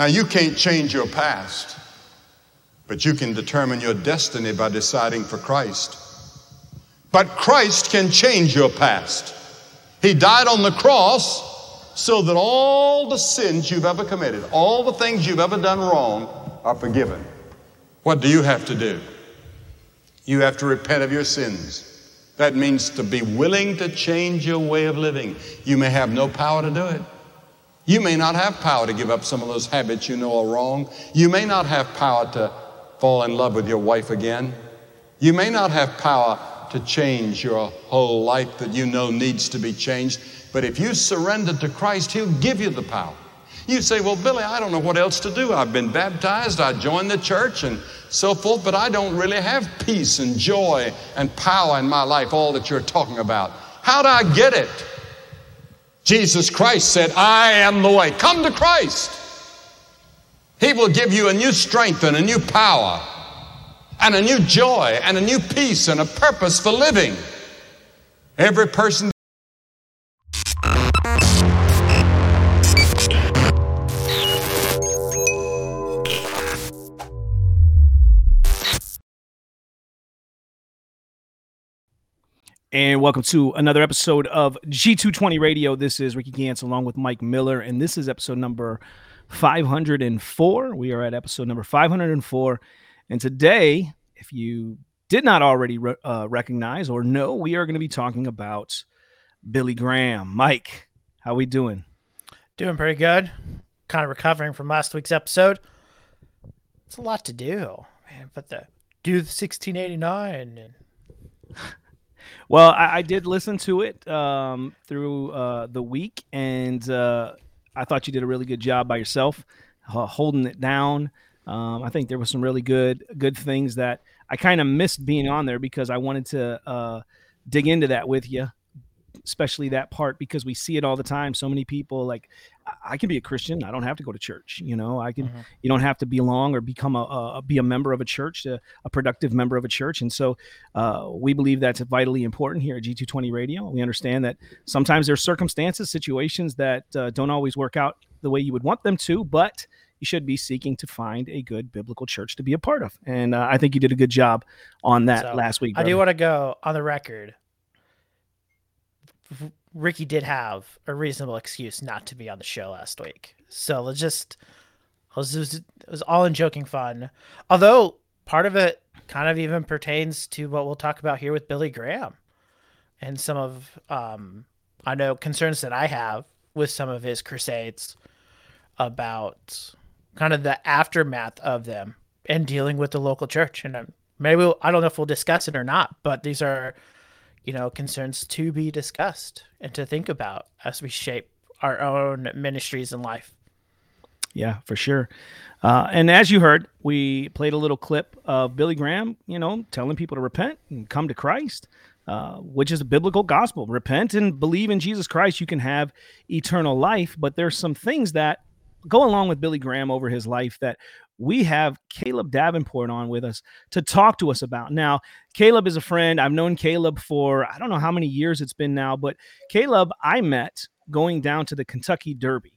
Now, you can't change your past, but you can determine your destiny by deciding for Christ. But Christ can change your past. He died on the cross so that all the sins you've ever committed, all the things you've ever done wrong, are forgiven. What do you have to do? You have to repent of your sins. That means to be willing to change your way of living. You may have no power to do it. You may not have power to give up some of those habits you know are wrong. You may not have power to fall in love with your wife again. You may not have power to change your whole life that you know needs to be changed. But if you surrender to Christ, He'll give you the power. You say, Well, Billy, I don't know what else to do. I've been baptized, I joined the church, and so forth, but I don't really have peace and joy and power in my life, all that you're talking about. How do I get it? Jesus Christ said, I am the way. Come to Christ. He will give you a new strength and a new power and a new joy and a new peace and a purpose for living. Every person And welcome to another episode of G220 Radio. This is Ricky Gantz along with Mike Miller, and this is episode number 504. We are at episode number 504. And today, if you did not already re- uh, recognize or know, we are going to be talking about Billy Graham. Mike, how we doing? Doing pretty good. Kind of recovering from last week's episode. It's a lot to do, man. But the do the 1689 and Well, I, I did listen to it um, through uh, the week, and uh, I thought you did a really good job by yourself, uh, holding it down. Um, I think there was some really good good things that I kind of missed being on there because I wanted to uh, dig into that with you especially that part because we see it all the time. So many people like i can be a christian. I don't have to go to church you know? I can mm-hmm. you don't have to belong or become a, a, be a member of a church a, a productive member of a church. And so uh, we believe that's vitally important here at g220 radio. We understand that sometimes there's circumstances situations that uh, don't always work out the way you would want them to but you should be seeking to find a good biblical church to be a part of. And uh, i think you did a good job on that so, last week brother. i do want to go on the record Ricky did have a reasonable excuse not to be on the show last week. So let's just, it was, it was all in joking fun. Although part of it kind of even pertains to what we'll talk about here with Billy Graham and some of, um, I know concerns that I have with some of his crusades about kind of the aftermath of them and dealing with the local church. And um, maybe we'll, I don't know if we'll discuss it or not, but these are you know, concerns to be discussed and to think about as we shape our own ministries in life. Yeah, for sure. Uh, and as you heard, we played a little clip of Billy Graham, you know, telling people to repent and come to Christ, uh, which is a biblical gospel. Repent and believe in Jesus Christ, you can have eternal life. But there's some things that go along with Billy Graham over his life that we have Caleb Davenport on with us to talk to us about. Now, Caleb is a friend. I've known Caleb for I don't know how many years it's been now, but Caleb I met going down to the Kentucky Derby.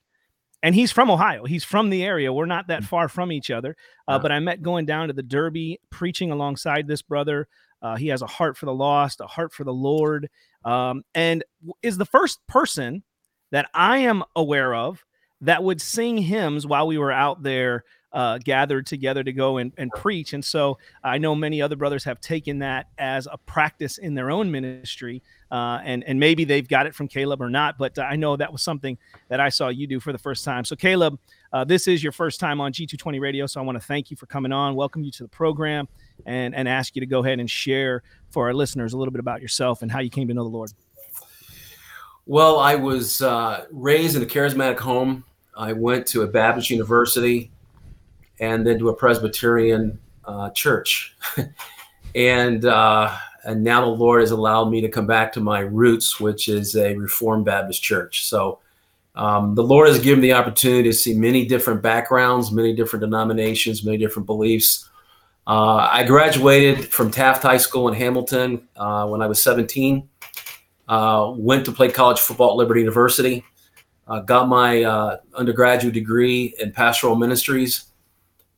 And he's from Ohio. He's from the area. We're not that mm. far from each other. Uh, but I met going down to the Derby, preaching alongside this brother. Uh, he has a heart for the lost, a heart for the Lord, um, and is the first person that I am aware of that would sing hymns while we were out there uh, gathered together to go and, and preach. And so I know many other brothers have taken that as a practice in their own ministry. Uh, and, and maybe they've got it from Caleb or not, but I know that was something that I saw you do for the first time. So, Caleb, uh, this is your first time on G220 Radio. So I want to thank you for coming on, welcome you to the program, and, and ask you to go ahead and share for our listeners a little bit about yourself and how you came to know the Lord. Well, I was uh, raised in a charismatic home. I went to a Baptist university and then to a Presbyterian uh, church. and uh, and now the Lord has allowed me to come back to my roots, which is a Reformed Baptist church. So um, the Lord has given me the opportunity to see many different backgrounds, many different denominations, many different beliefs. Uh, I graduated from Taft High School in Hamilton uh, when I was 17. Uh, went to play college football at Liberty University. uh, got my uh, undergraduate degree in pastoral ministries,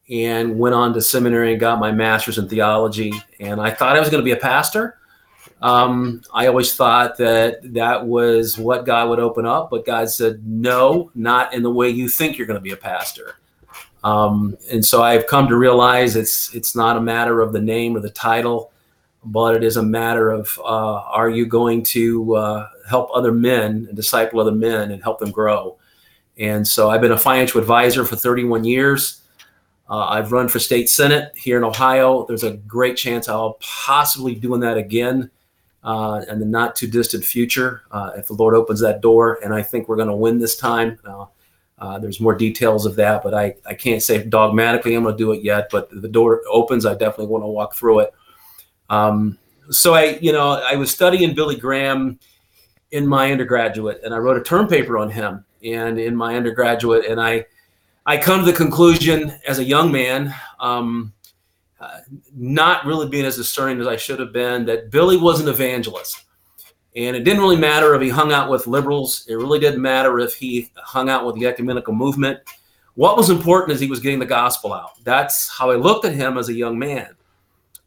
and went on to seminary and got my master's in theology. And I thought I was going to be a pastor. Um, I always thought that that was what God would open up, but God said, no, not in the way you think you're going to be a pastor. Um, and so I've come to realize it's it's not a matter of the name or the title, but it is a matter of uh, are you going to uh, help other men and disciple other men and help them grow. And so I've been a financial advisor for 31 years. Uh, I've run for state senate here in Ohio. There's a great chance I'll possibly doing that again uh, in the not too distant future uh, if the Lord opens that door. And I think we're going to win this time. Uh, there's more details of that, but I, I can't say dogmatically I'm going to do it yet. But the door opens, I definitely want to walk through it. Um, so I, you know, I was studying Billy Graham in my undergraduate, and I wrote a term paper on him. And in my undergraduate, and I, I come to the conclusion as a young man, um, uh, not really being as discerning as I should have been, that Billy was an evangelist. And it didn't really matter if he hung out with liberals. It really didn't matter if he hung out with the ecumenical movement. What was important is he was getting the gospel out. That's how I looked at him as a young man.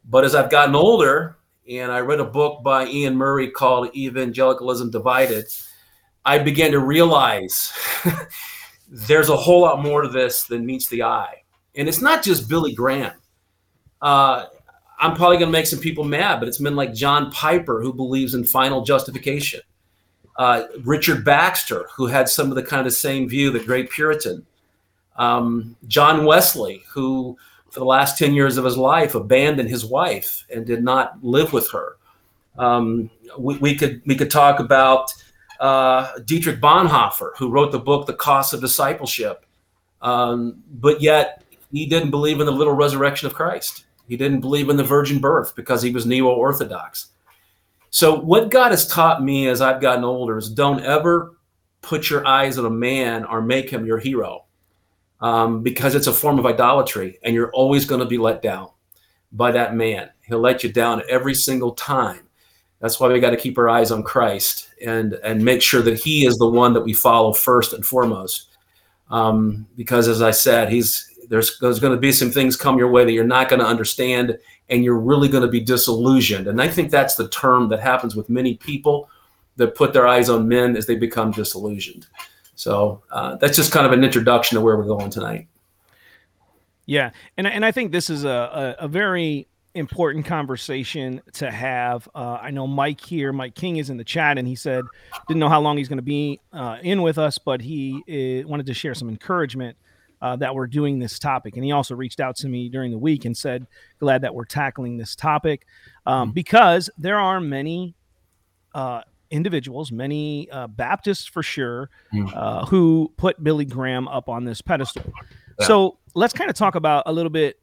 But as I've gotten older, and I read a book by Iain Murray called Evangelicalism Divided, I began to realize there's a whole lot more to this than meets the eye. And it's not just Billy Graham. Uh, I'm probably going to make some people mad, but it's men like John Piper who believes in final justification. Uh, Richard Baxter, who had some of the kind of same view, the great Puritan. Um, John Wesley, who for the last 10 years of his life abandoned his wife and did not live with her. Um, we, we, could, we could talk about uh, Dietrich Bonhoeffer, who wrote the book, The Cost of Discipleship. Um, but yet he didn't believe in the little resurrection of Christ. He didn't believe in the virgin birth because he was neo orthodox. So, what God has taught me as I've gotten older is don't ever put your eyes on a man or make him your hero um, because it's a form of idolatry and you're always going to be let down by that man. He'll let you down every single time. That's why we got to keep our eyes on Christ and and make sure that He is the one that we follow first and foremost. Um, because as I said, He's there's, there's going to be some things come your way that you're not going to understand and you're really going to be disillusioned. And i think that's the term that happens with many people that put their eyes on men as they become disillusioned. So uh, that's just kind of an introduction to where we're going tonight. Yeah and, and i think this is a, a, a very important conversation to have. Uh, I know Mike here, Mike King is in the chat, and he said didn't know how long he's going to be uh, in with us, but he uh, wanted to share some encouragement uh, that we're doing this topic. And he also reached out to me during the week and said, glad that we're tackling this topic um, mm-hmm. because there are many uh, individuals, many uh, Baptists for sure, mm-hmm. who put Billy Graham up on this pedestal. So let's kind of talk about a little bit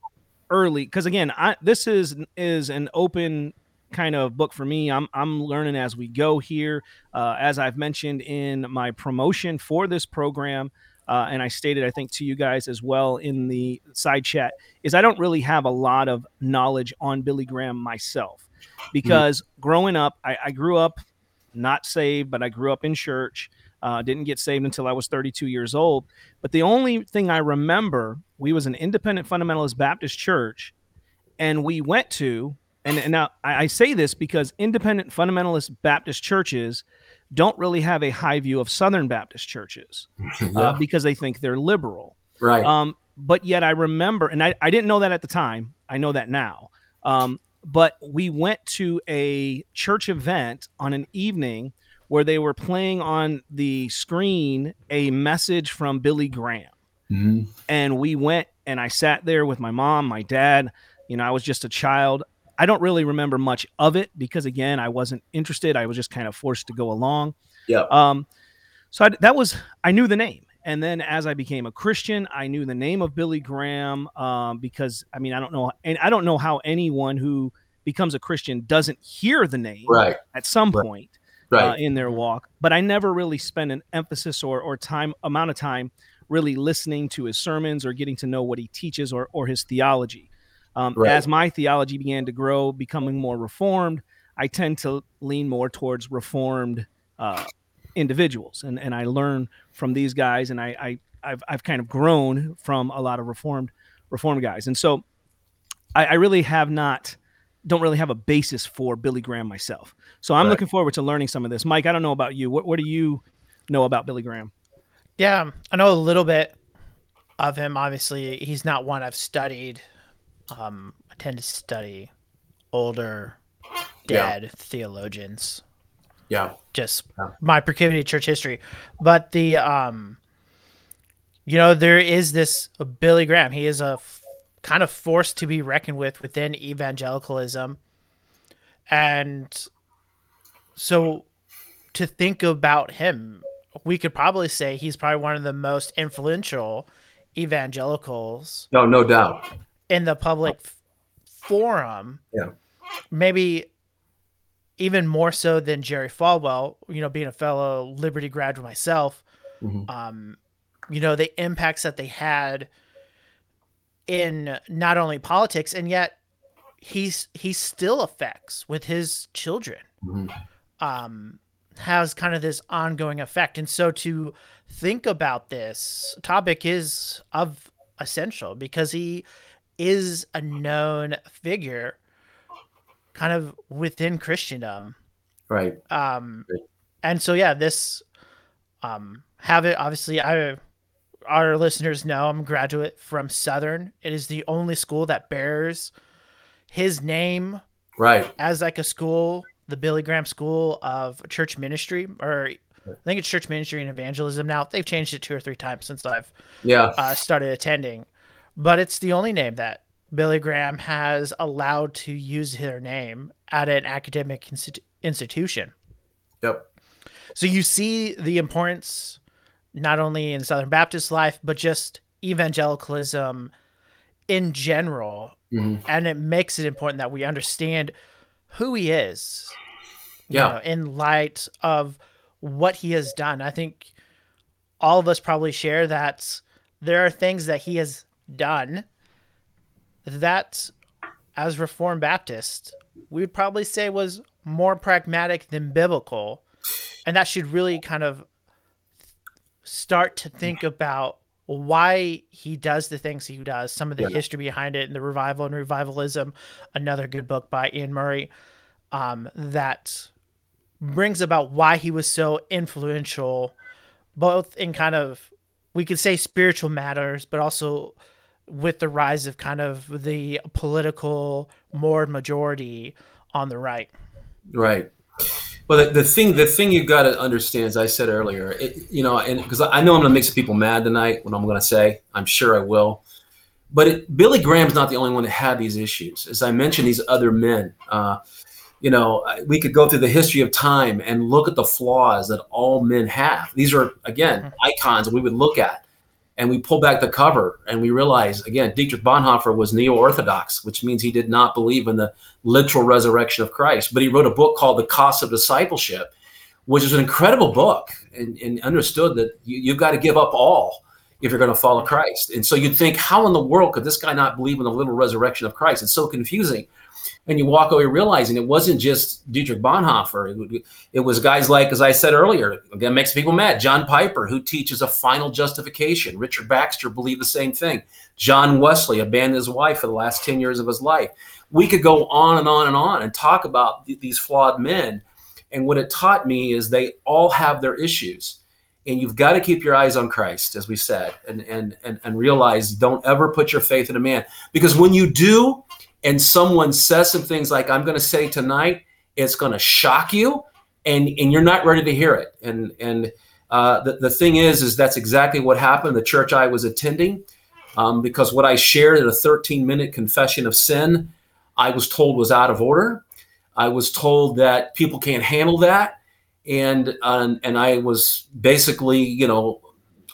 early because again, I, this is is an open kind of book for me. I'm I'm learning as we go here. Uh, as I've mentioned in my promotion for this program, uh, and I stated, I think, to you guys as well in the side chat, is I don't really have a lot of knowledge on Billy Graham myself because mm-hmm. growing up, I, I, grew up not saved, but I grew up in church. Uh, didn't get saved until I was 32 years old. But the only thing I remember, we was an independent fundamentalist Baptist church, and we went to, and, and now I, I say this because independent fundamentalist Baptist churches – don't really have a high view of Southern Baptist churches uh, yeah. uh, because they think they're liberal. Right. Um, but yet I remember, and I, I didn't know that at the time. I know that now. Um, but we went to a church event on an evening where they were playing on the screen a message from Billy Graham. Mm-hmm. And we went and I sat there with my mom, my dad. You know, I was just a child. I don't really remember much of it because again, I wasn't interested. I was just kind of forced to go along. Yeah. Um, so I, that was I knew the name, and then as I became a Christian, I knew the name of Billy Graham um, because I mean I don't know and I don't know how anyone who becomes a Christian doesn't hear the name right. at some right. point right. Uh, in their walk. But I never really spent an emphasis or or time amount of time really listening to his sermons or getting to know what he teaches or or his theology. Um, right. As my theology began to grow, becoming more reformed, I tend to lean more towards reformed uh, individuals, and and I learn from these guys, and I, I I've I've kind of grown from a lot of reformed reformed guys, and so I, I really have not don't really have a basis for Billy Graham myself. So I'm right. looking forward to learning some of this. Mike, I don't know about you. What what do you know about Billy Graham? Yeah, I know a little bit of him. Obviously, he's not one I've studied. Um, I tend to study older dead yeah. theologians. Yeah. Just yeah. my proclivity church history. But the um you know, there is this Billy Graham. He is a f- kind of force to be reckoned with within evangelicalism. And so to think about him, we could probably say he's probably one of the most influential evangelicals. No, no doubt. In the public forum. Yeah. Maybe even more so than Jerry Falwell, you know, being a fellow Liberty graduate myself, mm-hmm. um, you know, the impacts that they had in not only politics and yet he's he still affects with his children. Mm-hmm. Um, has kind of this ongoing effect. And so to think about this topic is of essential because he is a known figure kind of within Christendom. Right. Um, right. and so yeah, this um have it obviously I our listeners know I'm a graduate from Southern. It is the only school that bears his name right as like a school, the Billy Graham School of Church Ministry, or I think it's Church Ministry and Evangelism now. They've changed it two or three times since I've yeah uh, started attending, but it's the only name that Billy Graham has allowed to use their name at an academic institution. Yep. So you see the importance not only in Southern Baptist life, but just evangelicalism in general. Mm-hmm. And it makes it important that we understand who he is. Yeah. Know, in light of what he has done. I think all of us probably share that there are things that he has done that as Reformed Baptist, we would probably say was more pragmatic than biblical. And that should really kind of start to think about why he does the things he does, some of the yeah. history behind it, and the revival and revivalism. Another good book by Iain Murray um, that brings about why he was so influential, both in kind of we could say spiritual matters, but also with the rise of kind of the political more majority on the right. Right. Well, the, the thing the thing you got to understand, as I said earlier, it, you know, and because I know I'm going to make some people mad tonight, what I'm going to say, I'm sure I will. But it, Billy Graham's not the only one that had these issues. As I mentioned, these other men. Uh, you know, we could go through the history of time and look at the flaws that all men have. These are again mm-hmm. icons that we would look at and we pull back the cover and we realize again dietrich bonhoeffer was neo-orthodox which means he did not believe in the literal resurrection of christ but he wrote a book called the cost of discipleship which is an incredible book and, and understood that you, you've got to give up all if you're going to follow christ. And so you'd think how in the world could this guy not believe in the literal resurrection of christ? It's so confusing and you walk away realizing it wasn't just Dietrich Bonhoeffer. It, was guys like, as I said earlier, again, makes people mad. John Piper, who teaches a final justification. Richard Baxter believed the same thing. John Wesley abandoned his wife for the last 10 years of his life. We could go on and on and on and talk about th- these flawed men. And what it taught me is they all have their issues. And you've got to keep your eyes on Christ, as we said, and, and, and, and realize don't ever put your faith in a man. Because when you do, and someone says some things like I'm going to say tonight, it's going to shock you, and and you're not ready to hear it. And and uh, the the thing is, is that's exactly what happened. The church I was attending, um, because what I shared in a 13 minute confession of sin, I was told was out of order. I was told that people can't handle that, and and I was basically, you know,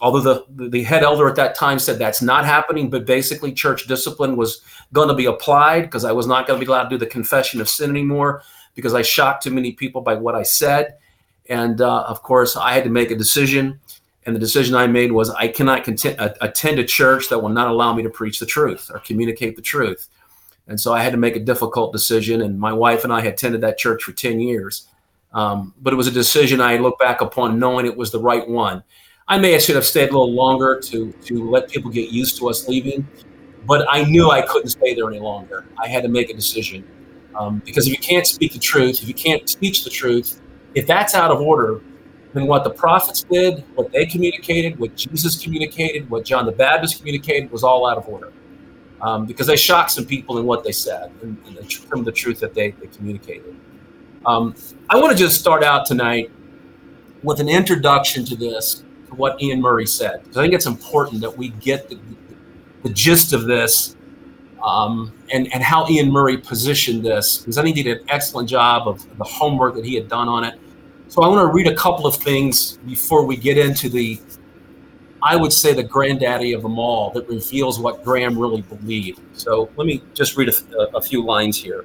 although the, the head elder at that time said that's not happening, but basically church discipline was going to be applied because I was not going to be allowed to do the confession of sin anymore because I shocked too many people by what I said. And uh, of course, I had to make a decision. And the decision I made was I cannot content, uh, attend a church that will not allow me to preach the truth or communicate the truth. And so I had to make a difficult decision. And my wife and I had attended that church for 10 years. Um, but it was a decision I look back upon knowing it was the right one. I may have should have stayed a little longer to to let people get used to us leaving, but I knew I couldn't stay there any longer. I had to make a decision um, because if you can't speak the truth, if you can't teach the truth, if that's out of order, then what the prophets did, what they communicated, what Jesus communicated, what John the Baptist communicated was all out of order. Um, because they shocked some people in what they said and, and the, some the truth that they, they communicated. Um, I want to just start out tonight with an introduction to this, to what Iain Murray said, because I think it's important that we get the, the gist of this um, and, and how Iain Murray positioned this, because I think he did an excellent job of the homework that he had done on it. So I want to read a couple of things before we get into the, I would say, the granddaddy of them all that reveals what Graham really believed. So let me just read a, a few lines here.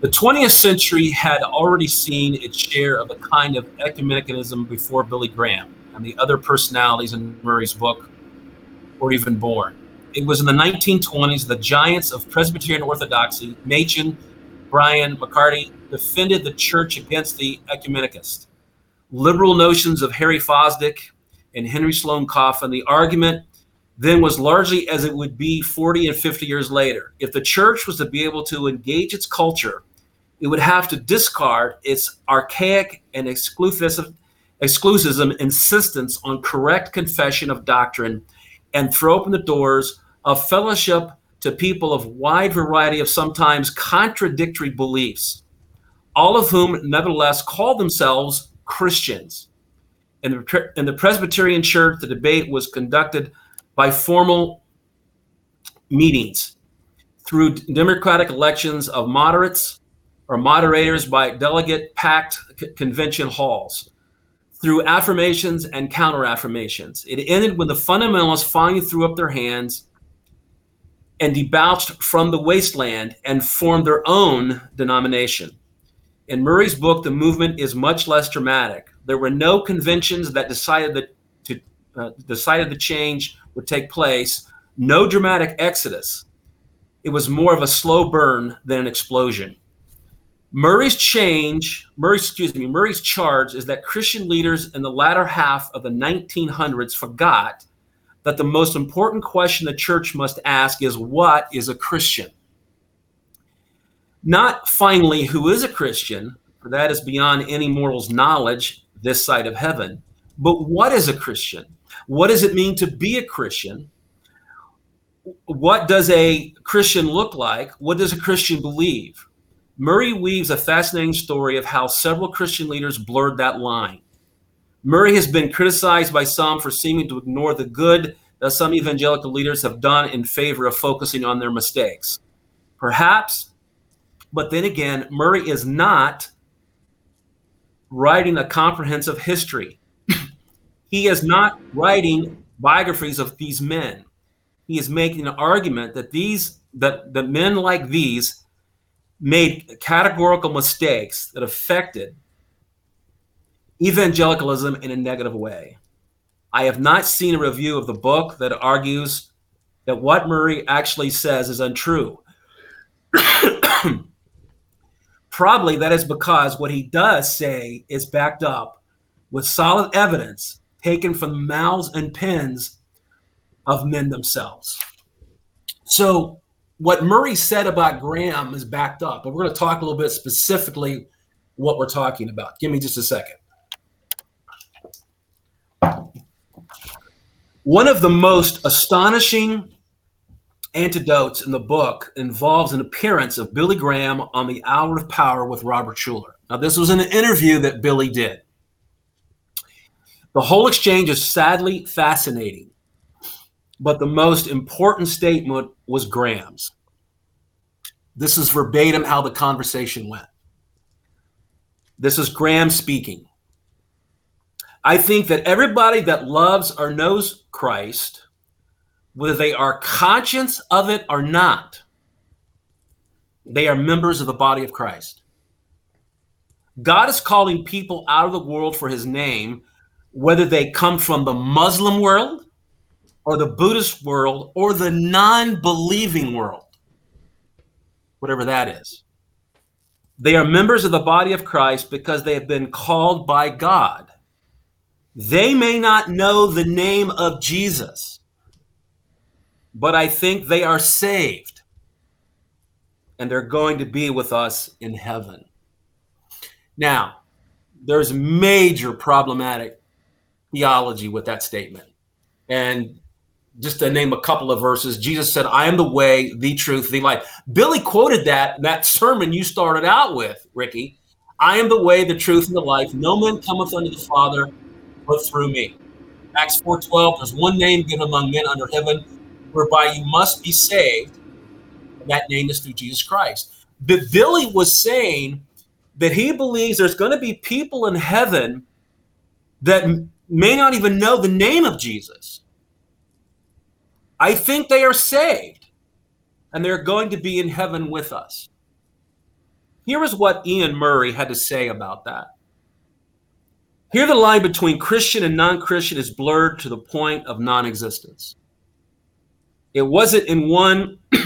The 20th century had already seen its share of a kind of ecumenicalism before Billy Graham and the other personalities in Murray's book were even born. It was in the 1920s the giants of Presbyterian Orthodoxy, Machen, Bryan, Macartney, defended the church against the ecumenists. Liberal notions of Harry Fosdick and Henry Sloane Coffin, the argument then was largely as it would be 40 and 50 years later. If the church was to be able to engage its culture, it would have to discard its archaic and exclusive, exclusivism insistence on correct confession of doctrine and throw open the doors of fellowship to people of wide variety of sometimes contradictory beliefs all of whom nevertheless called themselves Christians. In the, in the Presbyterian Church, the debate was conducted by formal meetings through democratic elections of moderates or moderators by delegate packed convention halls, through affirmations and counter affirmations. It ended when the fundamentalists finally threw up their hands and debouched from the wasteland and formed their own denomination. In Murray's book, the movement is much less dramatic. There were no conventions that decided that to uh, decided the change would take place. No dramatic exodus. It was more of a slow burn than an explosion. Murray's change, Murray's excuse me, Murray's charge is that Christian leaders in the latter half of the 1900s forgot that the most important question the church must ask is what is a Christian? Not finally, who is a Christian, for that is beyond any mortal's knowledge this side of heaven, but what is a Christian? What does it mean to be a Christian? What does a Christian look like? What does a Christian believe? Murray weaves a fascinating story of how several Christian leaders blurred that line. Murray has been criticized by some for seeming to ignore the good that some evangelical leaders have done in favor of focusing on their mistakes. Perhaps but then again, Murray is not writing a comprehensive history. he is not writing biographies of these men. He is making an argument that these that the men like these made categorical mistakes that affected evangelicalism in a negative way. I have not seen a review of the book that argues that what Murray actually says is untrue. Probably that is because what he does say is backed up with solid evidence taken from the mouths and pens of men themselves. So, what Murray said about Graham is backed up, but we're going to talk a little bit specifically what we're talking about. Give me just a second. One of the most astonishing antidotes in the book involves an appearance of Billy Graham on the Hour of Power with Robert Schuller. Now, this was an interview that Billy did. The whole exchange is sadly fascinating, but the most important statement was Graham's. This is verbatim how the conversation went. This is Graham speaking. I think that everybody that loves or knows Christ whether they are conscious of it or not, they are members of the body of Christ. God is calling people out of the world for his name, whether they come from the Muslim world or the Buddhist world or the non believing world, whatever that is. They are members of the body of Christ because they have been called by God. They may not know the name of Jesus, but I think they are saved and they're going to be with us in heaven. Now, there's major problematic theology with that statement. And just to name a couple of verses, Jesus said, I am the way, the truth, the life. Billy quoted that that sermon you started out with, Ricky. I am the way, the truth, and the life. No man cometh unto the Father but through me. Acts 4:12, there's one name given among men under heaven whereby you must be saved. And that name is through Jesus Christ. But Billy was saying that he believes there's going to be people in heaven that may not even know the name of Jesus. I think they are saved and they're going to be in heaven with us. Here is what Iain Murray had to say about that. Here, the line between Christian and non Christian is blurred to the point of non existence. It wasn't in one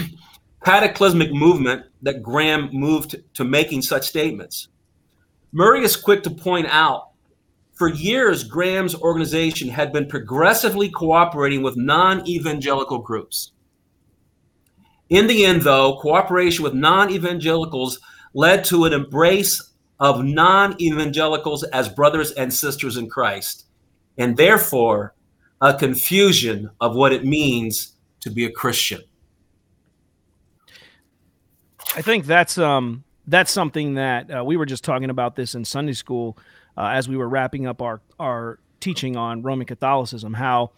cataclysmic movement that Graham moved to making such statements. Murray is quick to point out for years, Graham's organization had been progressively cooperating with non evangelical groups. In the end, though, cooperation with non evangelicals led to an embrace of non evangelicals as brothers and sisters in Christ, and therefore a confusion of what it means to be a Christian. I think that's um that's something that uh, we were just talking about this in Sunday school uh, as we were wrapping up our our teaching on Roman Catholicism. How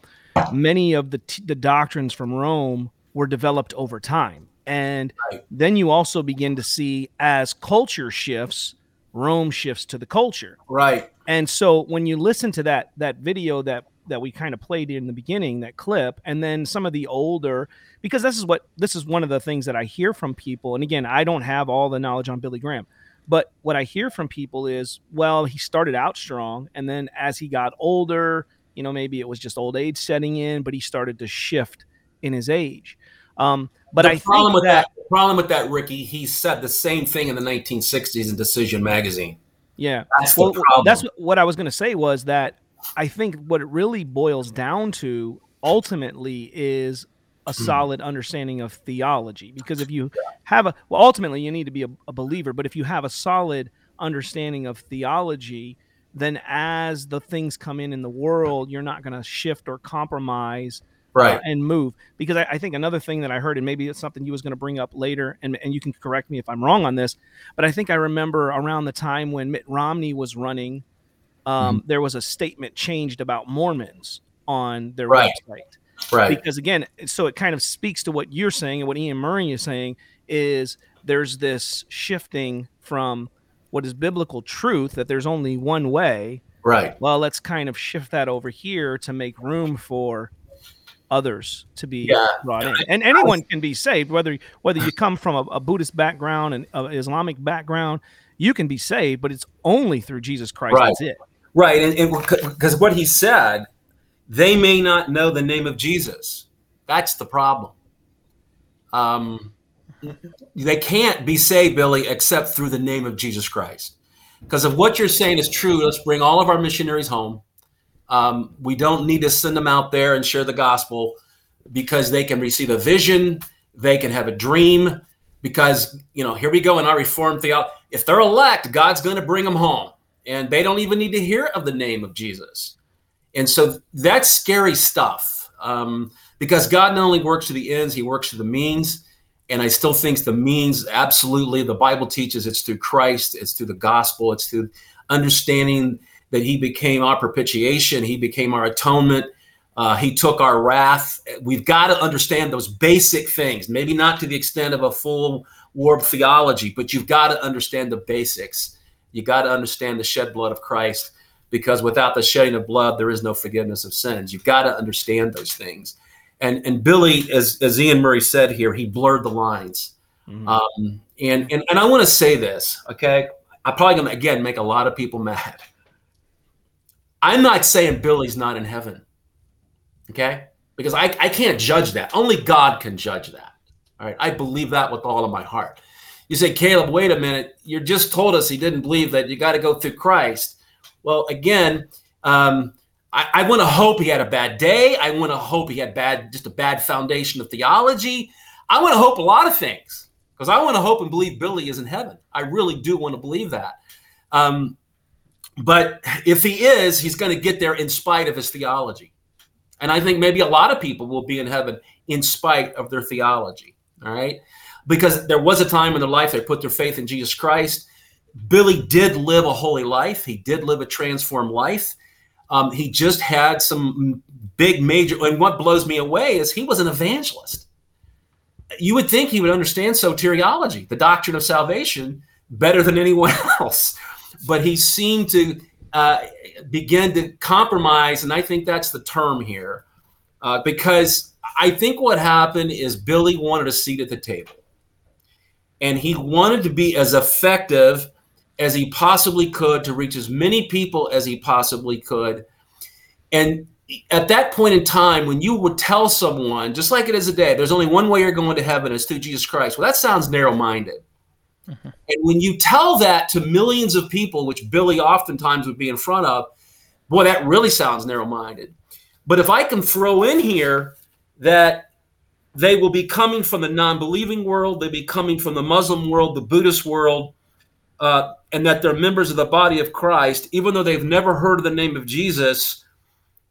many of the t- the doctrines from Rome were developed over time, and then you also begin to see as culture shifts, Rome shifts to the culture. Right. And so when you listen to that that video that that we kind of played in the beginning, that clip, and then some of the older, because this is what this is one of the things that I hear from people. And again, I don't have all the knowledge on Billy Graham, but what I hear from people is, well, he started out strong, and then as he got older, you know, maybe it was just old age setting in, but he started to shift in his age. Um, but the I problem with that, that problem with that, Ricky, he said the same thing in the 1960s in Decision magazine. Yeah, that's well, That's what I was going to say was that I think what it really boils down to ultimately is a hmm. solid understanding of theology. Because if you have a, well, ultimately you need to be a, a believer, but if you have a solid understanding of theology, then as the things come in in the world, you're not going to shift or compromise uh, right. Uh, and move. Because I, I, think another thing that I heard, and maybe it's something you was going to bring up later, and, and you can correct me if I'm wrong on this, but I think I remember around the time when Mitt Romney was running um, mm-hmm. there was a statement changed about Mormons on their right. website. Right. Because again, so it kind of speaks to what you're saying and what Iain Murray is saying is there's this shifting from what is biblical truth that there's only one way. Right. Well, let's kind of shift that over here to make room for others to be yeah. brought in. And anyone can be saved, whether whether you come from a, a Buddhist background and an Islamic background, you can be saved, but it's only through Jesus Christ. Right. That's it. Right, and because what he said, they may not know the name of Jesus. That's the problem. Um, they can't be saved, Billy, except through the name of Jesus Christ. Because if what you're saying is true, let's bring all of our missionaries home. Um, we don't need to send them out there and share the gospel because they can receive a vision, they can have a dream. Because you know, here we go in our Reformed theology. If they're elect, God's going to bring them home and they don't even need to hear of the name of Jesus. And so that's scary stuff um, because God not only works to the ends, he works to the means. And I still think the means, absolutely, the Bible teaches it's through Christ, it's through the gospel, it's through understanding that he became our propitiation, he became our atonement, uh, he took our wrath. We've got to understand those basic things, maybe not to the extent of a full orbed theology, but you've got to understand the basics you got to understand the shed blood of Christ because without the shedding of blood, there is no forgiveness of sins. You've got to understand those things. And and Billy, as as Iain Murray said here, he blurred the lines. Mm-hmm. Um, and, and and I want to say this, okay? I'm probably gonna again make a lot of people mad. I'm not saying Billy's not in heaven, okay? Because I, I can't judge that. Only God can judge that. All right. I believe that with all of my heart. You say, Caleb, wait a minute. You just told us he didn't believe that you got to go through Christ. Well, again, um, I, I want to hope he had a bad day. I want to hope he had bad, just a bad foundation of theology. I want to hope a lot of things because I want to hope and believe Billy is in heaven. I really do want to believe that. Um, but if he is, he's going to get there in spite of his theology. And I think maybe a lot of people will be in heaven in spite of their theology. All right. Because there was a time in their life they put their faith in Jesus Christ. Billy did live a holy life, he did live a transformed life. Um, he just had some big major. And what blows me away is he was an evangelist. You would think he would understand soteriology, the doctrine of salvation, better than anyone else. But he seemed to uh, begin to compromise. And I think that's the term here. Uh, because I think what happened is Billy wanted a seat at the table. And he wanted to be as effective as he possibly could to reach as many people as he possibly could. And at that point in time, when you would tell someone, just like it is today, there's only one way you're going to heaven, is through Jesus Christ. Well, that sounds narrow minded. Mm-hmm. And when you tell that to millions of people, which Billy oftentimes would be in front of, boy, that really sounds narrow minded. But if I can throw in here that they will be coming from the non believing world, they'll be coming from the Muslim world, the Buddhist world, uh, and that they're members of the body of Christ, even though they've never heard of the name of Jesus,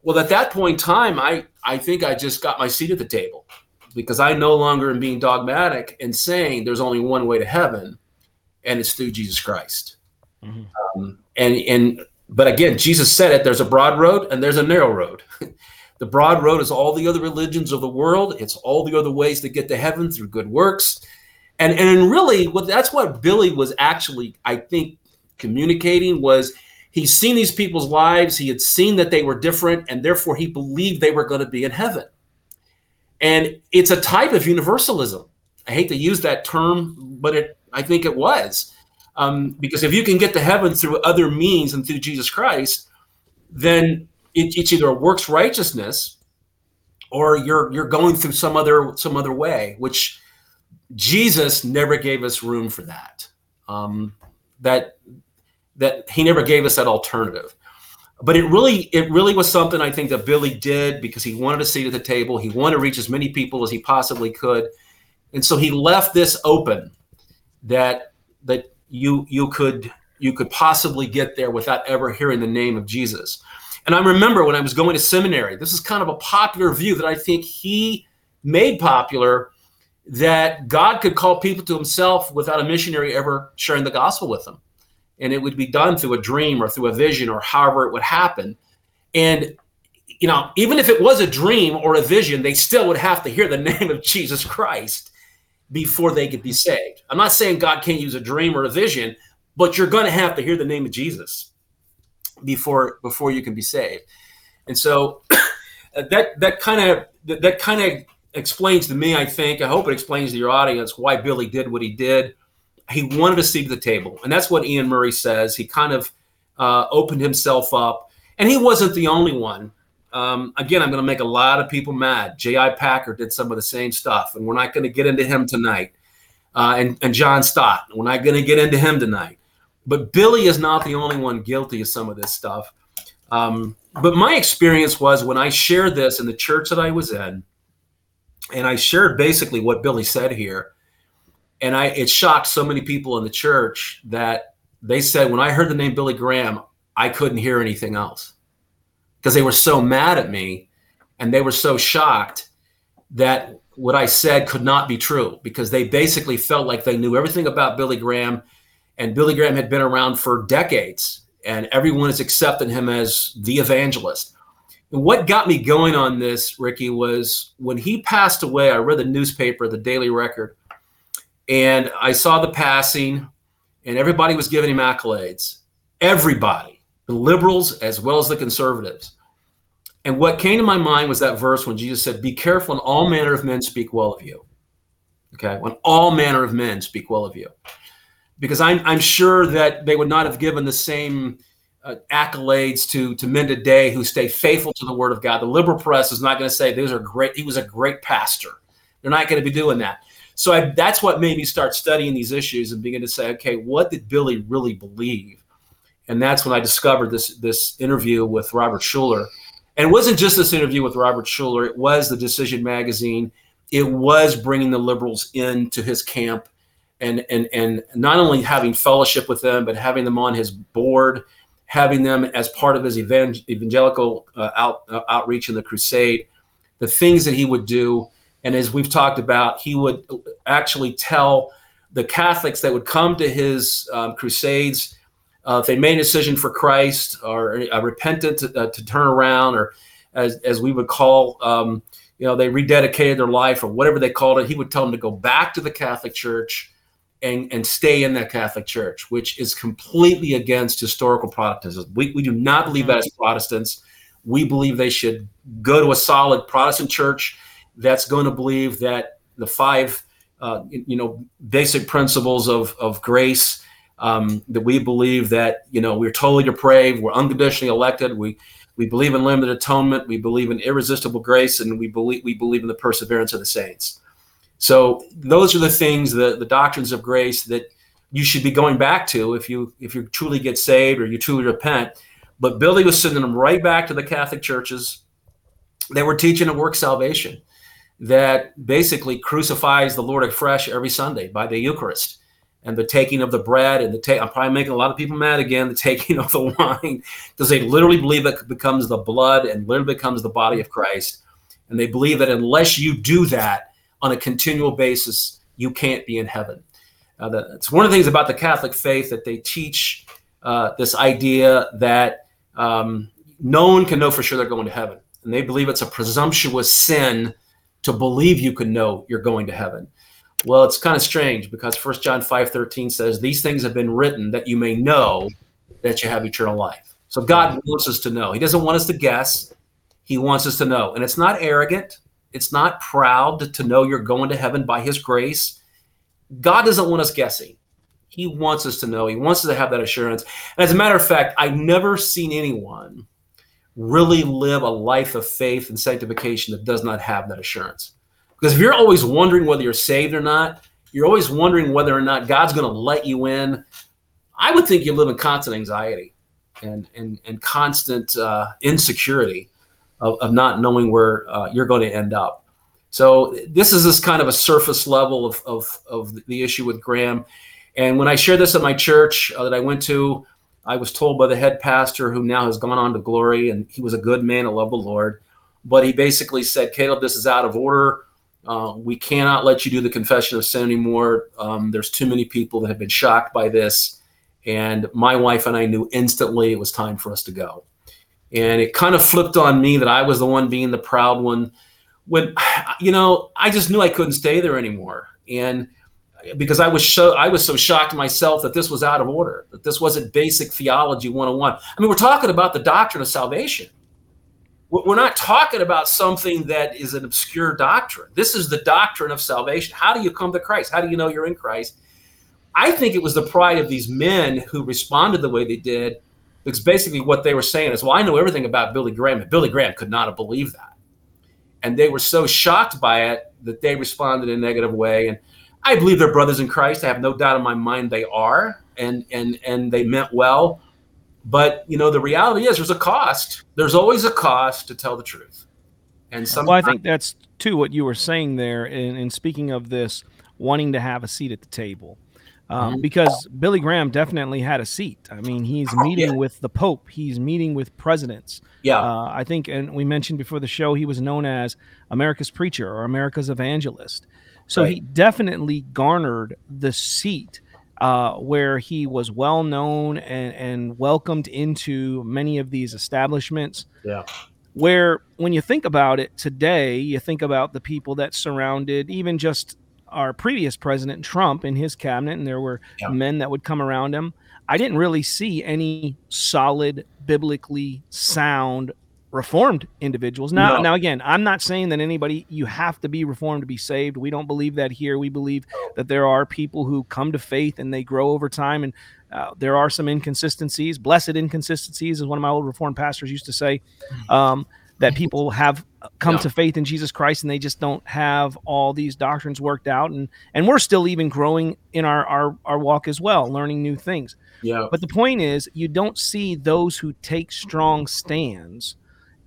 well, at that point in time, I, I think I just got my seat at the table because I no longer am being dogmatic and saying there's only one way to heaven, and it's through Jesus Christ. Mm-hmm. Um, and and but again, Jesus said it. There's a broad road and there's a narrow road. the broad road is all the other religions of the world. It's all the other ways to get to heaven through good works and and really what that's what billy was actually i think communicating was he's seen these people's lives he had seen that they were different and therefore he believed they were going to be in heaven. And it's a type of universalism. I hate to use that term but it i think it was. Um, because if you can get to heaven through other means and through jesus christ then it, it's either a works righteousness or you're you're going through some other some other way which Jesus never gave us room for that. Um, that that he never gave us that alternative. But it really it really was something I think that Billy did because he wanted a seat at the table. He wanted to reach as many people as he possibly could, and so he left this open that that you you could you could possibly get there without ever hearing the name of Jesus. And I remember when I was going to seminary, this is kind of a popular view that I think he made popular that God could call people to himself without a missionary ever sharing the gospel with them. And it would be done through a dream or through a vision or however it would happen. And, you know, even if it was a dream or a vision, they still would have to hear the name of Jesus Christ before they could be saved. I'm not saying God can't use a dream or a vision, but you're going to have to hear the name of Jesus before before you can be saved. And so that that kind of that kind of explains to me, I think, I hope it explains to your audience why Billy did what he did. He wanted seat at the table. And that's what Iain Murray says. He kind of uh, opened himself up. And he wasn't the only one. Um, again, I'm going to make a lot of people mad. J.I. Packer did some of the same stuff, and we're not going to get into him tonight. Uh, and, and John Stott, we're not going to get into him tonight. But Billy is not the only one guilty of some of this stuff. Um, but my experience was when I shared this in the church that I was in, and I shared basically what Billy said here, and I it shocked so many people in the church that they said when I heard the name Billy Graham, I couldn't hear anything else. Because they were so mad at me and they were so shocked that what I said could not be true. Because they basically felt like they knew everything about Billy Graham. And Billy Graham had been around for decades. And everyone is accepting him as the evangelist. What got me going on this, Ricky, was when he passed away, I read the newspaper, the Daily Record, and I saw the passing, and everybody was giving him accolades. Everybody, the liberals as well as the conservatives. And what came to my mind was that verse when Jesus said, Be careful, and all manner of men speak well of you. Okay, when all manner of men speak well of you. Because I'm, I'm sure that they would not have given the same uh, accolades to to men today who stay faithful to the Word of God. The liberal press is not going to say these are great. He was a great pastor. They're not going to be doing that. So I, that's what made me start studying these issues and begin to say, okay, what did Billy really believe? And that's when I discovered this this interview with Robert Schuller. And it wasn't just this interview with Robert Schuller; it was the Decision magazine. It was bringing the liberals into his camp, and and and not only having fellowship with them, but having them on his board, having them as part of his evangelical uh, out, uh, outreach in the crusade. The things that he would do and as we've talked about, he would actually tell the Catholics that would come to his um, crusades uh, if they made a decision for Christ or a repentant to, uh, to turn around, or as, as we would call, um, you know, they rededicated their life or whatever they called it, he would tell them to go back to the Catholic Church and, and stay in that Catholic Church, which is completely against historical Protestantism. We, we do not believe that as Protestants. We believe they should go to a solid Protestant church that's going to believe that the five, uh, you know, basic principles of, of grace, um, that we believe that, you know, we're totally depraved, we're unconditionally elected, we, we believe in limited atonement, we believe in irresistible grace, and we believe, we believe in the perseverance of the saints. So those are the things, the, the doctrines of grace that you should be going back to if you if you truly get saved or you truly repent. But Billy was sending them right back to the Catholic churches. They were teaching a work salvation that basically crucifies the Lord afresh every Sunday by the Eucharist and the taking of the bread and the take. I'm probably making a lot of people mad again. The taking of the wine because they literally believe it becomes the blood and literally becomes the body of Christ, and they believe that unless you do that on a continual basis, you can't be in heaven. Uh, it's one of the things about the Catholic faith that they teach uh, this idea that um, no one can know for sure they're going to heaven, and they believe it's a presumptuous sin to believe you can know you're going to heaven. Well, it's kind of strange because First John 5 13 says, These things have been written that you may know that you have eternal life. So God wants us to know. He doesn't want us to guess, He wants us to know. And it's not arrogant, it's not proud to know you're going to heaven by His grace. God doesn't want us guessing. He wants us to know. He wants us to have that assurance. And as a matter of fact, I've never seen anyone really live a life of faith and sanctification that does not have that assurance. Because if you're always wondering whether you're saved or not, you're always wondering whether or not God's going to let you in. I would think you live in constant anxiety and and, and constant uh, insecurity of, of, not knowing where uh, you're going to end up. So this is this kind of a surface level of, of, of the issue with Graham. And when I shared this at my church uh, that I went to, I was told by the head pastor, who now has gone on to glory, and he was a good man, I love the Lord. But he basically said, Caleb, this is out of order. Uh, we cannot let you do the confession of sin anymore. Um, there's too many people that have been shocked by this. And my wife and I knew instantly it was time for us to go. And it kind of flipped on me that I was the one being the proud one. When, you know, I just knew I couldn't stay there anymore. And because I was so I was so shocked myself that this was out of order, that this wasn't basic theology 101. I mean, we're talking about the doctrine of salvation. We're not talking about something that is an obscure doctrine. This is the doctrine of salvation. How do you come to Christ? How do you know you're in Christ? I think it was the pride of these men who responded the way they did, because basically what they were saying is, well, I know everything about Billy Graham, and Billy Graham could not have believed that. And they were so shocked by it that they responded in a negative way. And I believe they're brothers in Christ. I have no doubt in my mind they are, and and and they meant well. But you know, the reality is there's a cost. There's always a cost to tell the truth. And some well, I think that's too what you were saying there. In, in speaking of this, wanting to have a seat at the table. Um, mm-hmm. because Billy Graham definitely had a seat. I mean, he's meeting yeah. with the Pope, he's meeting with presidents. Yeah, uh, I think, and we mentioned before the show, he was known as America's preacher or America's evangelist. So right. he definitely garnered the seat uh, where he was well known and, and welcomed into many of these establishments. Yeah. Where, when you think about it today, you think about the people that surrounded even just our previous president, Trump, in his cabinet, and there were yeah. men that would come around him. I didn't really see any solid, biblically sound reformed individuals. Now, no. now again, I'm not saying that anybody you have to be reformed to be saved. We don't believe that here. We believe that there are people who come to faith and they grow over time, and uh, there are some inconsistencies, blessed inconsistencies, as one of my old reformed pastors used to say. Um, that people have come Yeah. to faith in Jesus Christ and they just don't have all these doctrines worked out and and we're still even growing in our our, our walk as well learning new things Yeah. but the point is you don't see those who take strong stands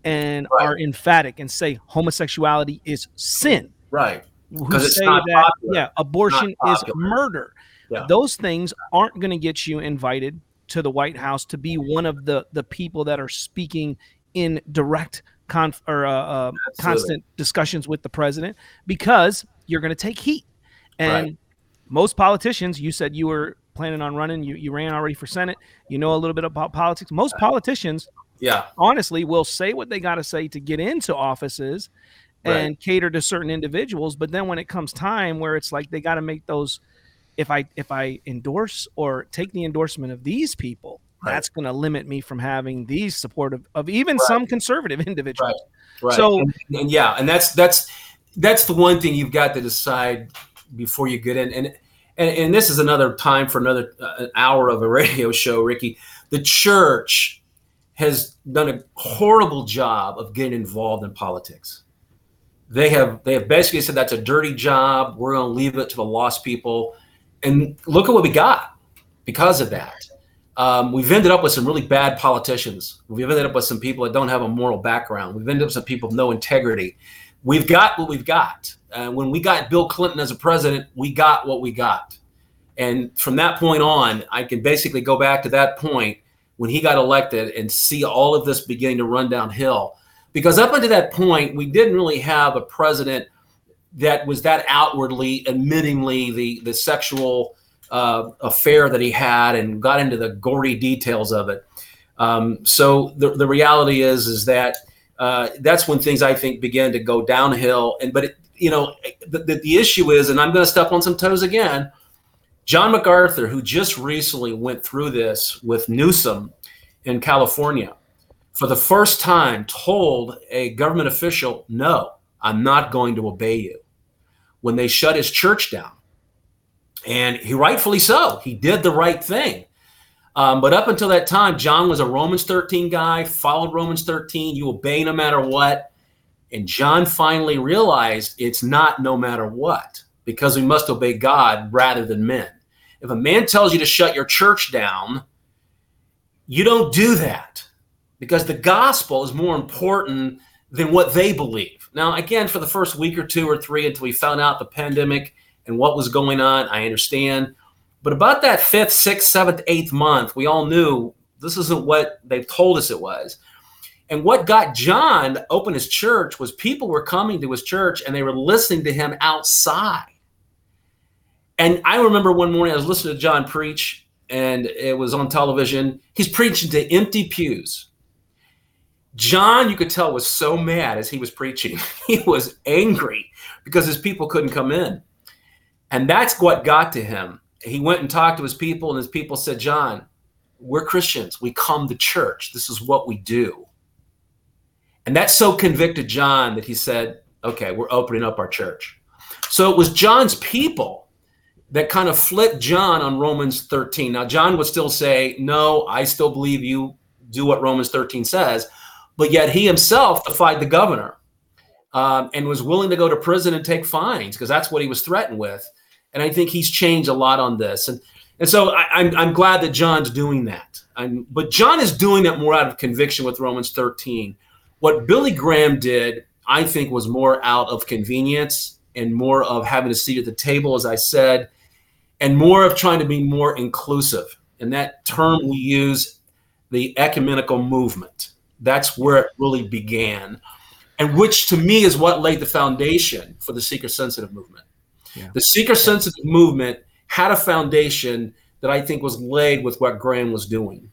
and Right. are emphatic and say homosexuality is sin Right. who say not that popular. yeah abortion is murder Yeah. those things aren't going to get you invited to the white house to be one of the the people that are speaking in direct conf or uh, uh, constant discussions with the president because you're going to take heat and Right. most politicians you said you were planning on running you, you ran already for senate you know a little bit about politics most politicians Yeah. honestly will say what they got to say to get into offices Right. and cater to certain individuals but then when it comes time where it's like they got to make those if i if i endorse or take the endorsement of these people Right. that's going to limit me from having these supportive of even some conservative individuals Right. So- and, and yeah, and that's that's that's the one thing you've got to decide before you get in. And and, and this is another time for another uh, an hour of a radio show, Ricky. The church has done a horrible job of getting involved in politics. They have they have basically said that's a dirty job. We're going to leave it to the lost people. And look at what we got because of that. Um, we've ended up with some really bad politicians. We've ended up with some people that don't have a moral background. We've ended up with some people with no integrity. We've got what we've got. Uh, when we got Bill Clinton as a president, we got what we got. And from that point on, I can basically go back to that point when he got elected and see all of this beginning to run downhill. Because up until that point, we didn't really have a president that was that outwardly, admittingly the the sexual uh, affair that he had and got into the gory details of it. Um, so the, the reality is is that uh, that's when things I think began to go downhill. And but it, you know the, the, the issue is, and I'm going to step on some toes again. John MacArthur, who just recently went through this with Newsom in California, for the first time told a government official, "No, I'm not going to obey you." When they shut his church down and he rightfully so. He did the right thing. Um, but up until that time, John was a Romans 13 guy, followed Romans 13. You obey no matter what. And John finally realized it's not no matter what, because we must obey God rather than men. If a man tells you to shut your church down, you don't do that because the gospel is more important than what they believe. Now, again, for the first week or two or three until we found out the pandemic and what was going on, I understand. But about that fifth, sixth, seventh, eighth month, we all knew this isn't what they've told us it was. And what got John to open his church was people were coming to his church and they were listening to him outside. And I remember one morning I was listening to John preach, and it was on television. He's preaching to empty pews. John, you could tell, was so mad as he was preaching. He was angry because his people couldn't come in. And that's what got to him. He went and talked to his people, and his people said, John, we're Christians. We come to church. This is what we do. And that so convicted John that he said, okay, we're opening up our church. So it was John's people that kind of flipped John on Romans 13. Now, John would still say, no, I still believe you do what Romans 13 says. But yet he himself defied the governor um, and was willing to go to prison and take fines because that's what he was threatened with. And I think he's changed a lot on this. And and so I, I'm I'm glad that John's doing that. I'm, but John is doing it more out of conviction with Romans 13. What Billy Graham did, I think, was more out of convenience and more of having a seat at the table, as I said, and more of trying to be more inclusive. And that term we use, the ecumenical movement. That's where it really began, and which to me is what laid the foundation for the seeker sensitive movement. Yeah. The seeker sensitive movement had a foundation that I think was laid with what Graham was doing.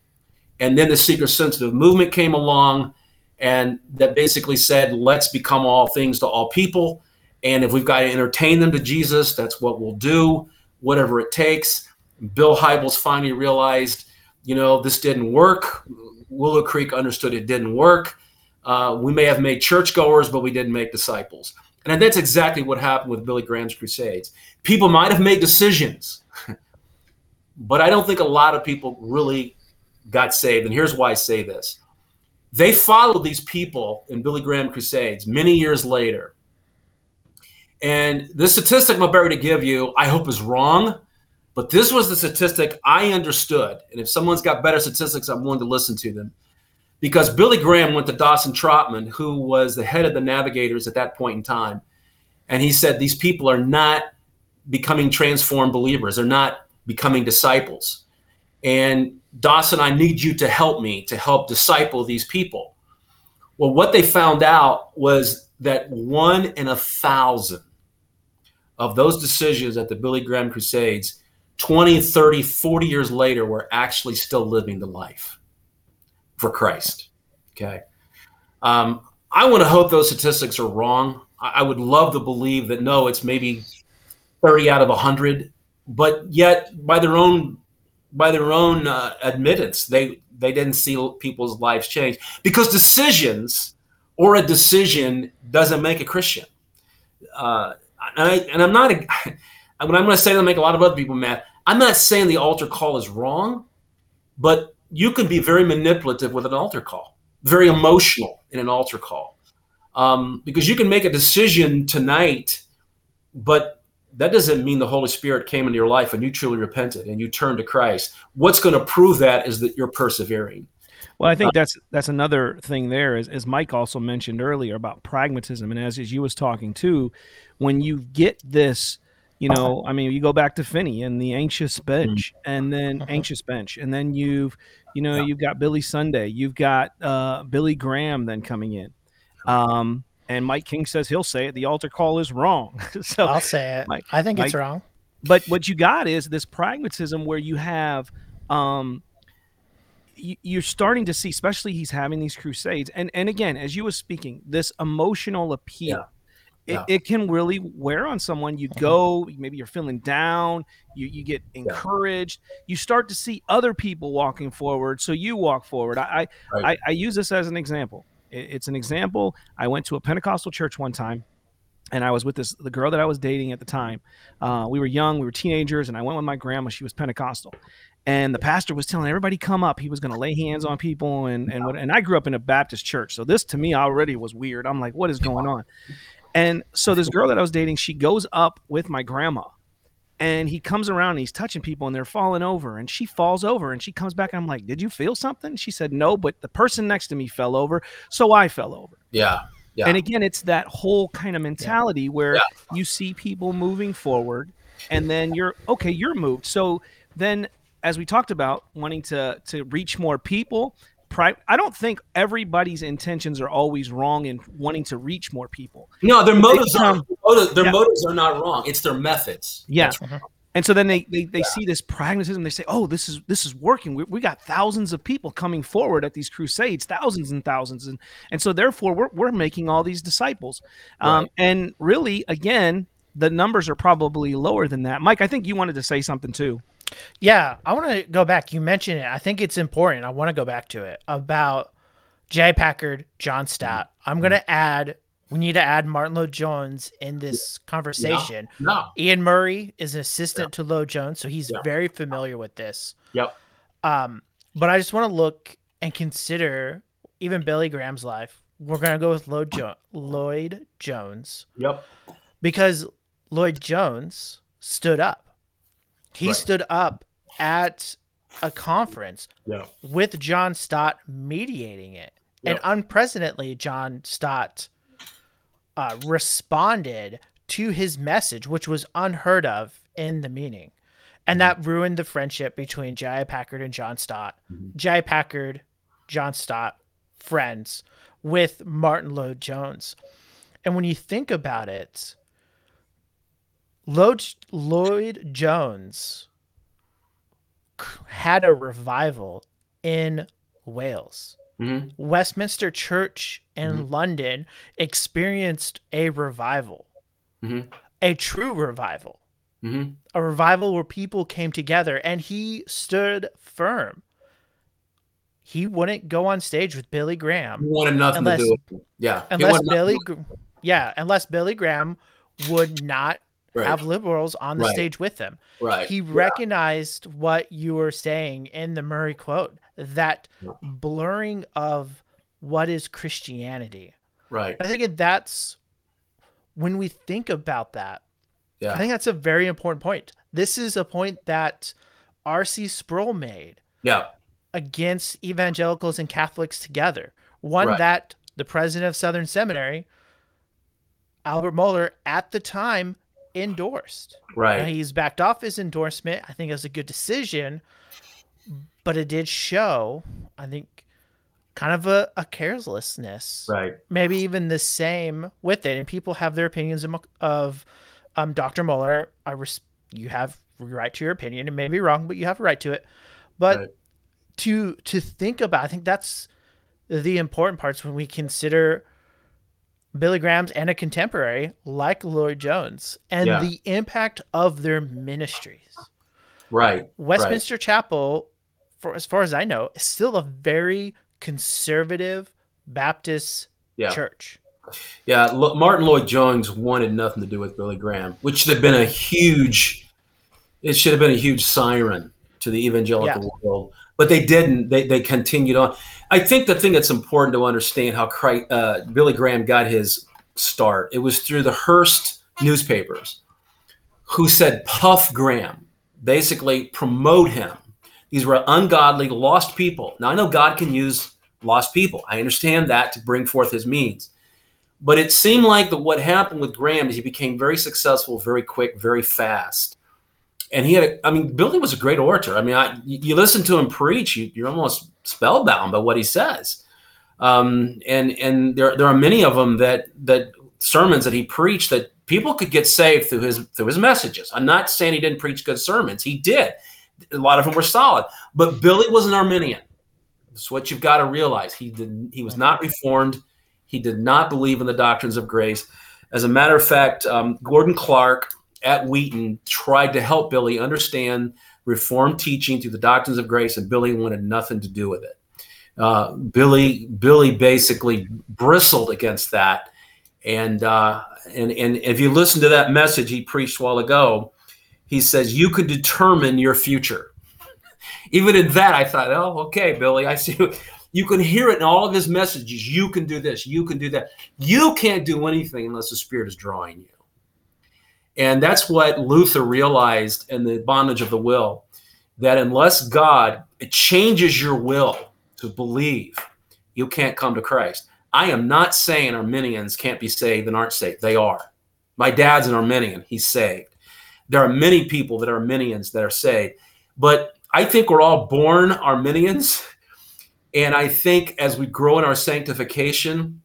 And then the seeker sensitive movement came along and that basically said, let's become all things to all people. And if we've got to entertain them to Jesus, that's what we'll do, whatever it takes. Bill Hybels finally realized, you know, this didn't work. Willow Creek understood it didn't work. Uh, we may have made churchgoers, but we didn't make disciples. And that's exactly what happened with Billy Graham's Crusades. People might have made decisions, but I don't think a lot of people really got saved. And here's why I say this they followed these people in Billy Graham Crusades many years later. And this statistic I'm about to give you, I hope is wrong, but this was the statistic I understood. And if someone's got better statistics, I'm willing to listen to them. Because Billy Graham went to Dawson Trotman, who was the head of the Navigators at that point in time. And he said, These people are not becoming transformed believers, they're not becoming disciples. And Dawson, I need you to help me to help disciple these people. Well, what they found out was that one in a thousand of those decisions at the Billy Graham Crusades, 20, 30, 40 years later, were actually still living the life for Christ. Okay. Um, I want to hope those statistics are wrong. I would love to believe that no, it's maybe 30 out of 100, but yet by their own by their own uh, admittance, they they didn't see people's lives change because decisions or a decision doesn't make a Christian. Uh, and, I, I'm not a, I'm going to say that, make a lot of other people mad. I'm not saying the altar call is wrong, but you can be very manipulative with an altar call, very emotional in an altar call, um, because you can make a decision tonight, but that doesn't mean the Holy Spirit came into your life and you truly repented and you turned to Christ. What's going to prove that is that you're persevering. Well, I think that's that's another thing there, as, as Mike also mentioned earlier about pragmatism, and as, as you was talking too, when you get this, you know, I mean, you go back to Finney and the anxious bench, mm-hmm. and then mm-hmm. anxious bench, and then you've, you know, you've got Billy Sunday, you've got uh, Billy Graham then coming in. Um, and Mike King says he'll say it. The altar call is wrong. so I'll say it. Mike, I think Mike, it's wrong. But what you got is this pragmatism where you have, um, you, are starting to see, especially he's having these crusades, and and again, as you were speaking, this emotional appeal. Yeah. It, yeah. it can really wear on someone. You mm-hmm. go, maybe you're feeling down, you, you get encouraged, yeah. you start to see other people walking forward, so you walk forward. I, right. I, I use this as an example it's an example. I went to a Pentecostal church one time and I was with this the girl that I was dating at the time. Uh, we were young, we were teenagers, and I went with my grandma. She was Pentecostal, and the pastor was telling everybody come up. He was going to lay hands on people, and and what, and I grew up in a Baptist church, so this to me already was weird. I'm like, what is going on? And so this girl that I was dating, she goes up with my grandma, and he comes around and he's touching people and they're falling over and she falls over and she comes back and I'm like, "Did you feel something?" She said, "No, but the person next to me fell over, so I fell over." Yeah. Yeah. And again, it's that whole kind of mentality yeah. where yeah. you see people moving forward and then you're okay, you're moved. So then as we talked about wanting to to reach more people, pri- I don't think everybody's intentions are always wrong in wanting to reach more people. No, their motives are their yeah. motives are not wrong. It's their methods. Yeah. And so then they they, they yeah. see this pragmatism. They say, "Oh, this is this is working. We, we got thousands of people coming forward at these crusades, thousands and thousands, and and so therefore we're we're making all these disciples." Um, right. Um, and really, again, the numbers are probably lower than that. Mike, I think you wanted to say something too. Yeah, I want to go back. You mentioned it. I think it's important. I want to go back to it about Jay Packer, John Stott. I'm going to add. We need to add Martyn Lloyd-Jones in this conversation. No, no. Iain Murray is an assistant to Lloyd-Jones, so he's very familiar with this. Yep. Um, but I just want to look and consider even Billy Graham's life. We're going to go with Lloyd, jo- Lloyd Jones. Yep. Because Lloyd Jones stood up he right. stood up at a conference yeah. with John Stott mediating it. Yep. And unprecedentedly, John Stott uh, responded to his message, which was unheard of in the meeting. And mm-hmm. that ruined the friendship between J.I. Packer and John Stott. Mm-hmm. J.I. Packer, John Stott, friends with Martyn Lloyd-Jones. And when you think about it, Lloyd, Lloyd Jones had a revival in Wales. Mm-hmm. Westminster Church in mm-hmm. London experienced a revival, mm-hmm. a true revival, mm-hmm. a revival where people came together and he stood firm. He wouldn't go on stage with Billy Graham. He wanted nothing unless, to do. Yeah, unless Billy, yeah, unless Billy Graham would not right. have liberals on the right. stage with them. Right. He recognized what you were saying in the Murray quote that blurring of what is Christianity? Right. I think that's when we think about that. Yeah. I think that's a very important point. This is a point that R.C. Sproul made Yeah. against evangelicals and Catholics together. One Right. that the president of Southern Seminary, Albert Mohler, at the time endorsed. Now, Right. he's backed off his endorsement. I think it was a good decision, but it did show, I think, kind of a, a carelessness. Right. Maybe even the same with it. And people have their opinions of, of um, Dr. Mohler. I res- you have right to your opinion. It may be wrong, but you have a right to it. But Right. to to think about, I think that's the important parts when we consider Billy Graham's and a contemporary like Lloyd Jones and Yeah. the impact of their ministries. Right. Westminster Chapel, for as far as I know, is still a very conservative Baptist Yeah. church. Yeah, Martyn Lloyd Jones wanted nothing to do with Billy Graham, which should have been a huge. It should have been a huge siren to the evangelical world, but they didn't. They they continued on. I think the thing that's important to understand how Christ, uh, Billy Graham got his start. It was through the Hearst newspapers, who said Puff Graham, basically promote him. These were ungodly, lost people. Now I know God can use lost people. I understand that to bring forth His means. But it seemed like that what happened with Graham is he became very successful, very quick, very fast. And he had, a, I mean, Billy was a great orator. I mean, I, you listen to him preach, you, you're almost spellbound by what he says. Um, and and there, there are many of them that that sermons that he preached that people could get saved through his through his messages. I'm not saying he didn't preach good sermons. He did. A lot of them were solid. But Billy was an Arminian. That's what you've got to realize. He did. He was not reformed. He did not believe in the doctrines of grace. As a matter of fact, um, Gordon Clark at Wheaton tried to help Billy understand Reformed teaching through the doctrines of grace, and Billy wanted nothing to do with it. Uh, Billy Billy basically bristled against that, and uh, and and if you listen to that message he preached a while ago, he says you could determine your future. Even in that, I thought, oh, okay, Billy, I see. You can hear it in all of his messages. You can do this. You can do that. You can't do anything unless the Spirit is drawing you. And that's what Luther realized in the bondage of the will that unless God changes your will to believe, you can't come to Christ. I am not saying Arminians can't be saved and aren't saved. They are. My dad's an Arminian. He's saved. There are many people that are Arminians that are saved. But I think we're all born Arminians. And I think as we grow in our sanctification,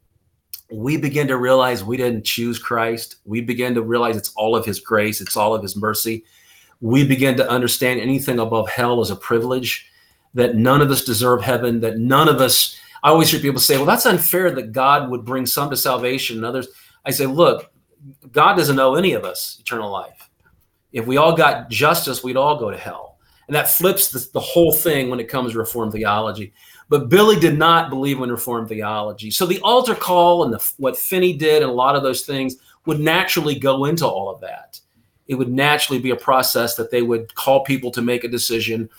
we begin to realize we didn't choose Christ. We begin to realize it's all of his grace, it's all of his mercy. We begin to understand anything above hell is a privilege, that none of us deserve heaven, that none of us. I always hear people say, well, that's unfair that God would bring some to salvation and others. I say, look, God doesn't owe any of us eternal life. If we all got justice, we'd all go to hell. And that flips the, the whole thing when it comes to Reformed theology. But Billy did not believe in Reformed theology. So the altar call and the, what Finney did and a lot of those things would naturally go into all of that. It would naturally be a process that they would call people to make a decision.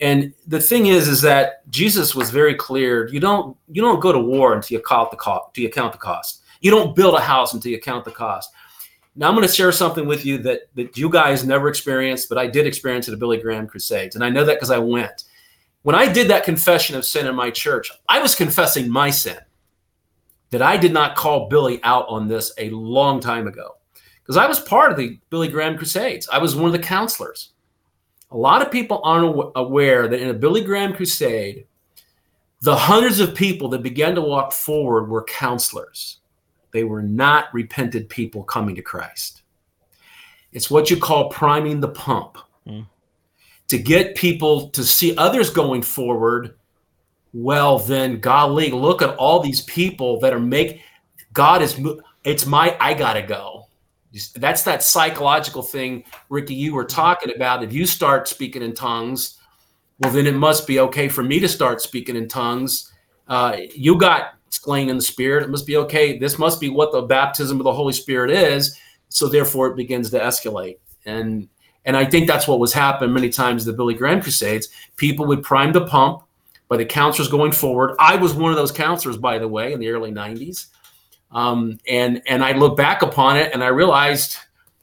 And the thing is, is that Jesus was very clear. You don't you don't go to war until you count the cost. Until you count the cost. You don't build a house until you count the cost. Now I'm going to share something with you that that you guys never experienced, but I did experience at the Billy Graham Crusades, and I know that because I went when I did that confession of sin in my church, I was confessing my sin. That I did not call Billy out on this a long time ago. Because I was part of the Billy Graham Crusades. I was one of the counselors. A lot of people aren't aware that in a Billy Graham crusade, the hundreds of people that began to walk forward were counselors. They were not repented people coming to Christ. It's what you call priming the pump hmm. To get people to see others going forward, well, then golly, look at all these people that are make God is it's my I gotta go. That's that psychological thing, Ricky, you were talking about. If you start speaking in tongues, well, then it must be okay for me to start speaking in tongues. Uh, you got slain in the spirit. It must be okay. This must be what the baptism of the Holy Spirit is. So therefore, it begins to escalate. And and I think that's what was happening many times in the Billy Graham Crusades. People would prime the pump by the counselors going forward. I was one of those counselors, by the way, in the early 90s. Um, and and I look back upon it and I realized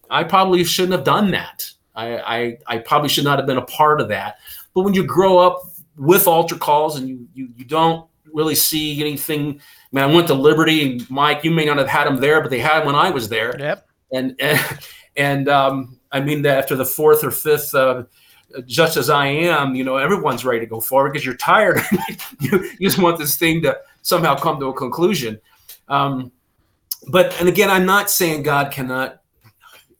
I probably shouldn't have done that. I, I, I probably should not have been a part of that. But when you grow up with altar calls and you you, you don't really see anything. I mean, I went to Liberty and Mike, you may not have had them there, but they had them when I was there. Yep. And and, and um, I mean, that after the fourth or fifth. Uh, just as I am, you know, everyone's ready to go forward because you're tired. you, you, just want this thing to somehow come to a conclusion. Um, but and again, I'm not saying God cannot.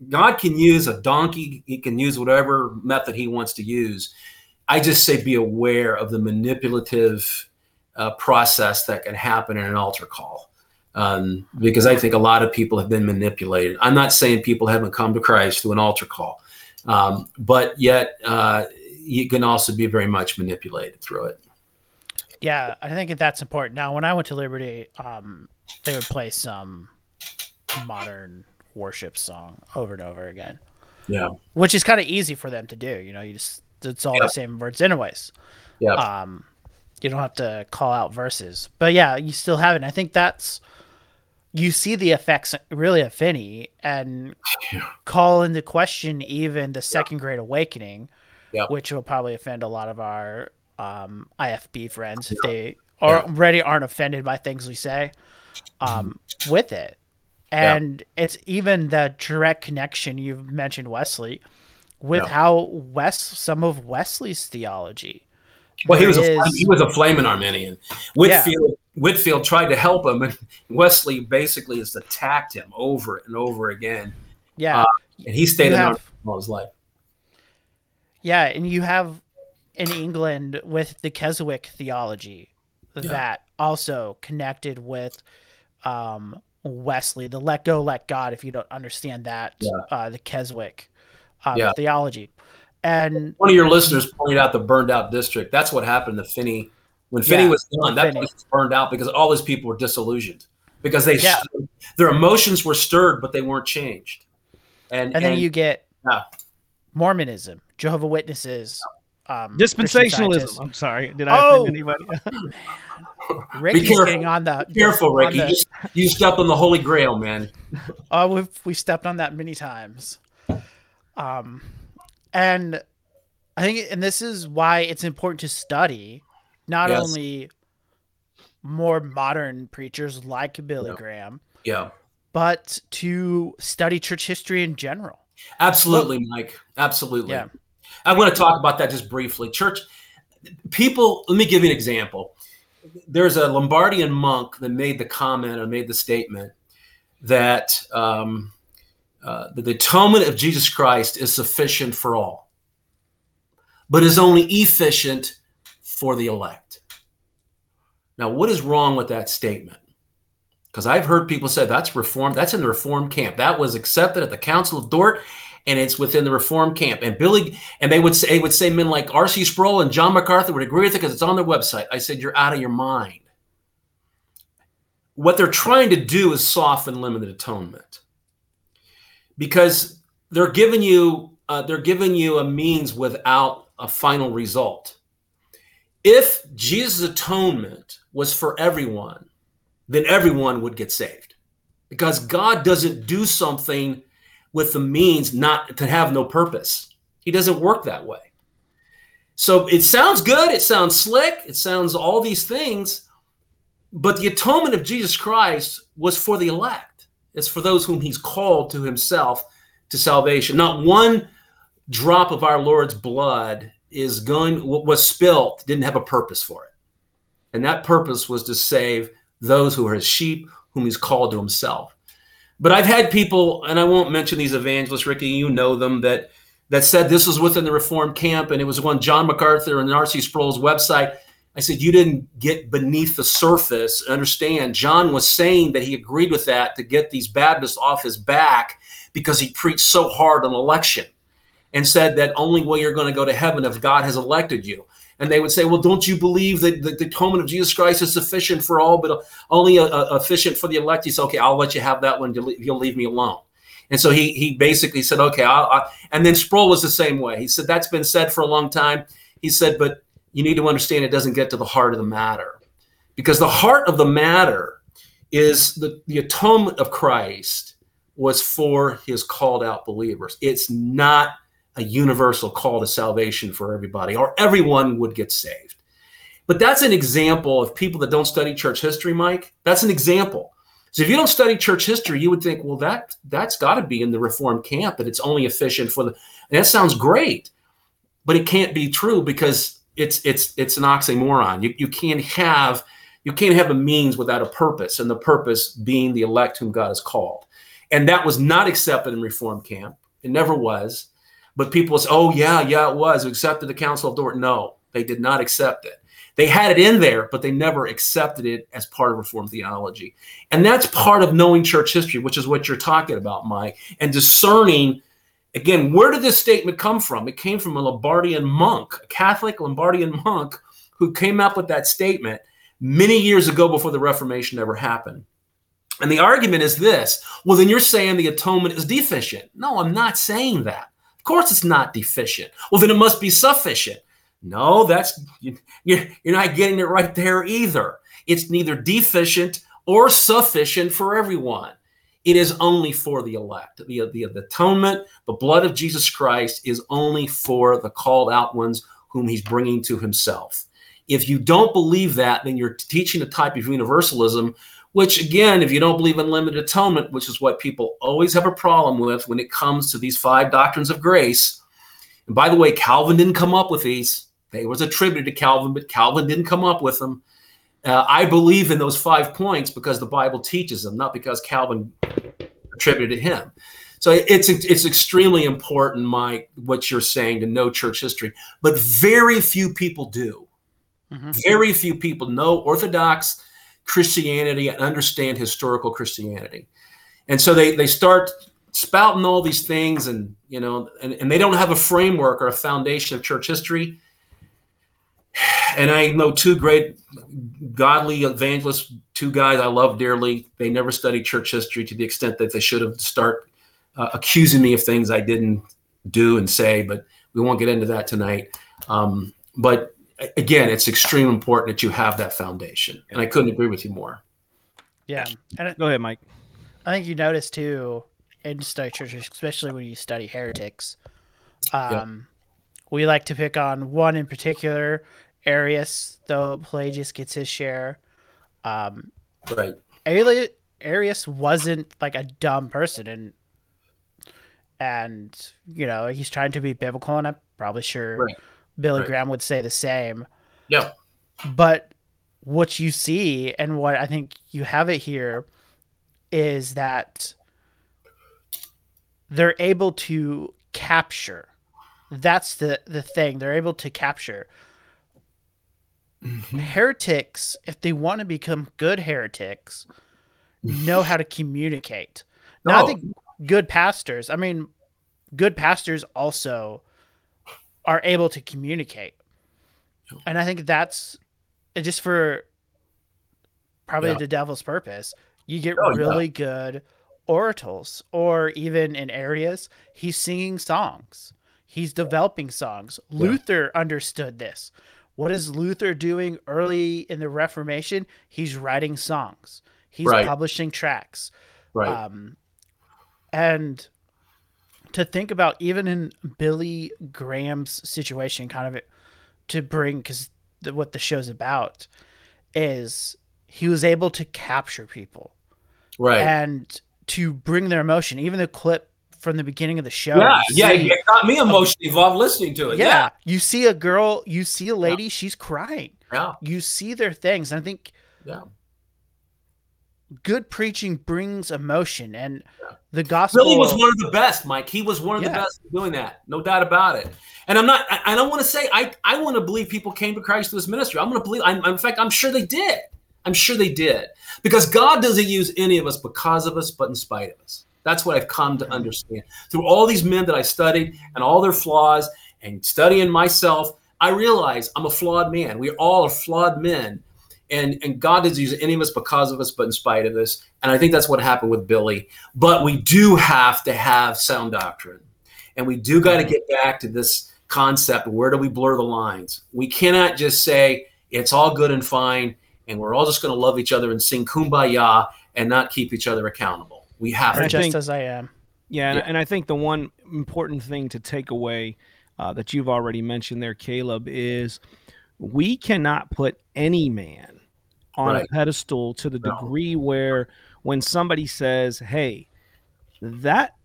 God can use a donkey. He can use whatever method he wants to use. I just say be aware of the manipulative uh, process that can happen in an altar call. Um, because I think a lot of people have been manipulated. I'm not saying people haven't come to Christ through an altar call, um, but yet uh, you can also be very much manipulated through it. Yeah, I think that's important. Now, when I went to Liberty, um, they would play some modern worship song over and over again. Yeah, which is kind of easy for them to do. You know, you just it's all yeah. the same words, anyways. Yeah. Um, you don't have to call out verses, but yeah, you still have it. I think that's you see the effects really of Finney and yeah. call into question even the second yeah. great awakening, yeah. which will probably offend a lot of our um, IFB friends if they already aren't offended by things we say um, with it. And it's even the direct connection you've mentioned, Wesley, with how West some of Wesley's theology. Well, he was a he was a flaming Arminian. Whitefield Whitefield tried to help him, and Wesley basically has attacked him over and over again. Yeah, uh, and he stayed you in have, all his life. Yeah, and you have in England with the Keswick theology yeah. that also connected with um, Wesley, the let go, let God. If you don't understand that, yeah. uh, the Keswick uh, yeah. theology, and one of your listeners pointed out the burned out district. That's what happened to Finney when Finney yeah, was done, that place was burned out because all his people were disillusioned because they yeah. their emotions were stirred, but they weren't changed. And and then and, you get yeah. Mormonism, Jehovah Witnesses, um, dispensationalism. I'm sorry, did I oh, offend anybody? Ricky's getting on the Be careful, Ricky. The, you, you stepped on the holy grail, man. Oh, we've we stepped on that many times. Um, and I think, and this is why it's important to study not yes. only more modern preachers like Billy yeah. Graham, yeah, but to study church history in general. Absolutely, Mike. Absolutely. Yeah. I want to talk about that just briefly. Church people, let me give you an example. There's a Lombardian monk that made the comment or made the statement that um, uh, the atonement of Jesus Christ is sufficient for all, but is only efficient for the elect. Now, what is wrong with that statement? Because I've heard people say that's reform, that's in the reform camp. That was accepted at the Council of Dort, and it's within the reform camp. And Billy, and they would say, would say men like R.C. Sproul and John MacArthur would agree with it because it's on their website. I said, You're out of your mind. What they're trying to do is soften limited atonement because they're giving you uh, they're giving you a means without a final result. If Jesus' atonement was for everyone, then everyone would get saved. Because God doesn't do something with the means not to have no purpose. He doesn't work that way. So it sounds good, it sounds slick, it sounds all these things, but the atonement of Jesus Christ was for the elect. It's for those whom he's called to himself to salvation. Not one drop of our Lord's blood is going was spilt didn't have a purpose for it. And that purpose was to save those who are his sheep whom he's called to himself. But i've had people and i won't mention these evangelists ricky you know them that that said this was within the reformed camp and it was on john macarthur and rc sproul's website i said you didn't get beneath the surface understand john was saying that he agreed with that to get these baptists off his back because he preached so hard on election and said that only way you're going to go to heaven if God has elected you. And they would say, well, don't you believe that the, atonement of Jesus Christ is sufficient for all, but only a, a efficient for the elect? He said, okay, I'll let you have that one. You'll leave me alone. And so he he basically said, okay, I'll, I'll, and then Sproul was the same way. He said that's been said for a long time. He said, but you need to understand it doesn't get to the heart of the matter. Because the heart of the matter is the, the atonement of Christ was for his called out believers. It's not a universal call to salvation for everybody, or everyone would get saved. But that's an example of people that don't study church history, Mike. That's an example. So if you don't study church history, you would think, well, that that's got to be in the reformed camp that it's only efficient for the. that sounds great, but it can't be true because it's it's it's an oxymoron. You you can't have you can't have a means without a purpose, and the purpose being the elect whom God has called. And that was not accepted in reformed camp. It never was. But people say, oh yeah, yeah, it was accepted the Council of Dort. No, they did not accept it. They had it in there, but they never accepted it as part of Reformed theology. And that's part of knowing church history, which is what you're talking about, Mike, and discerning. Again, where did this statement come from? It came from a Lombardian monk, a Catholic Lombardian monk who came up with that statement many years ago before the Reformation ever happened. And the argument is this well, then you're saying the atonement is deficient. No, I'm not saying that. Of course, it's not deficient. Well, then it must be sufficient. No, that's you're, not getting it right there either. It's neither deficient or sufficient for everyone. It is only for the elect. The, the, the atonement, the blood of Jesus Christ is only for the called out ones whom he's bringing to himself. If you don't believe that, then you're teaching a type of universalism, which, again, if you don't believe in limited atonement, which is what people always have a problem with when it comes to these five doctrines of grace. And by the way, Calvin didn't come up with these. They was attributed to Calvin, but Calvin didn't come up with them. Uh, I believe in those five points because the Bible teaches them, not because Calvin attributed to him. So it's it's extremely important, Mike, what you're saying to know church history, but very few people do. Mm-hmm. Very few people know Orthodox Christianity and understand historical Christianity, and so they they start spouting all these things, and you know, and, and they don't have a framework or a foundation of church history and I know two great godly evangelists, two guys I love dearly. They never studied church history to the extent that they should have start uh, accusing me of things I didn't do and say, but we won't get into that tonight. Um, but again, it's extremely important that you have that foundation, and I couldn't agree with you more. Yeah, and it, go ahead, Mike. I think you notice too in study church, especially when you study heretics. Um, we like to pick on one in particular, Arius, though Pelagius gets his share. Um, right. Arius wasn't like a dumb person, and and you know he's trying to be biblical, and I'm probably sure right. Billy right. Graham would say the same. Yeah. But what you see, and what I think you have it here, is that they're able to capture that's the the thing they're able to capture mm-hmm. heretics if they want to become good heretics know how to communicate now i think good pastors i mean good pastors also are able to communicate and i think that's just for probably yeah. the devil's purpose you get oh, really yeah. good orators or even in Arius, he's singing songs He's developing songs. Yeah. Luther understood this. What is Luther doing early in the Reformation? He's writing songs. He's right. publishing tracks. Right. Um, and to think about even in Billy Graham's situation, kind of to bring because what the show's about is he was able to capture people, right, and to bring their emotion. Even the clip from the beginning of the show. Yeah, yeah, it got me emotionally involved listening to it. Yeah. yeah. you see a girl, you see a lady, yeah. she's crying. Yeah, you see their things. I think, yeah, good preaching brings emotion, and yeah. the gospel. Billy was one of the best, Mike. He was one of the best doing that, no doubt about it. And I'm not. I, I don't want to say I. I want to believe people came to Christ through this ministry. I'm going to believe. I'm, in fact, I'm sure they did. I'm sure they did because God doesn't use any of us because of us, but in spite of us. That's what I've come to understand. Through all these men that I studied and all their flaws and studying myself, I realize I'm a flawed man. We all are flawed men. And, and God doesn't use any of us because of us, but in spite of us. And I think that's what happened with Billy. But we do have to have sound doctrine. And we do got to mm-hmm. get back to this concept. Where do we blur the lines? We cannot just say it's all good and fine, and we're all just going to love each other and sing kumbaya and not keep each other accountable. We have to. just think- as I am. Yeah, and, Yeah. and I think the one important thing to take away uh, that you've already mentioned there, Caleb, is we cannot put any man on Right. a pedestal to the No. degree where when somebody says, "Hey, that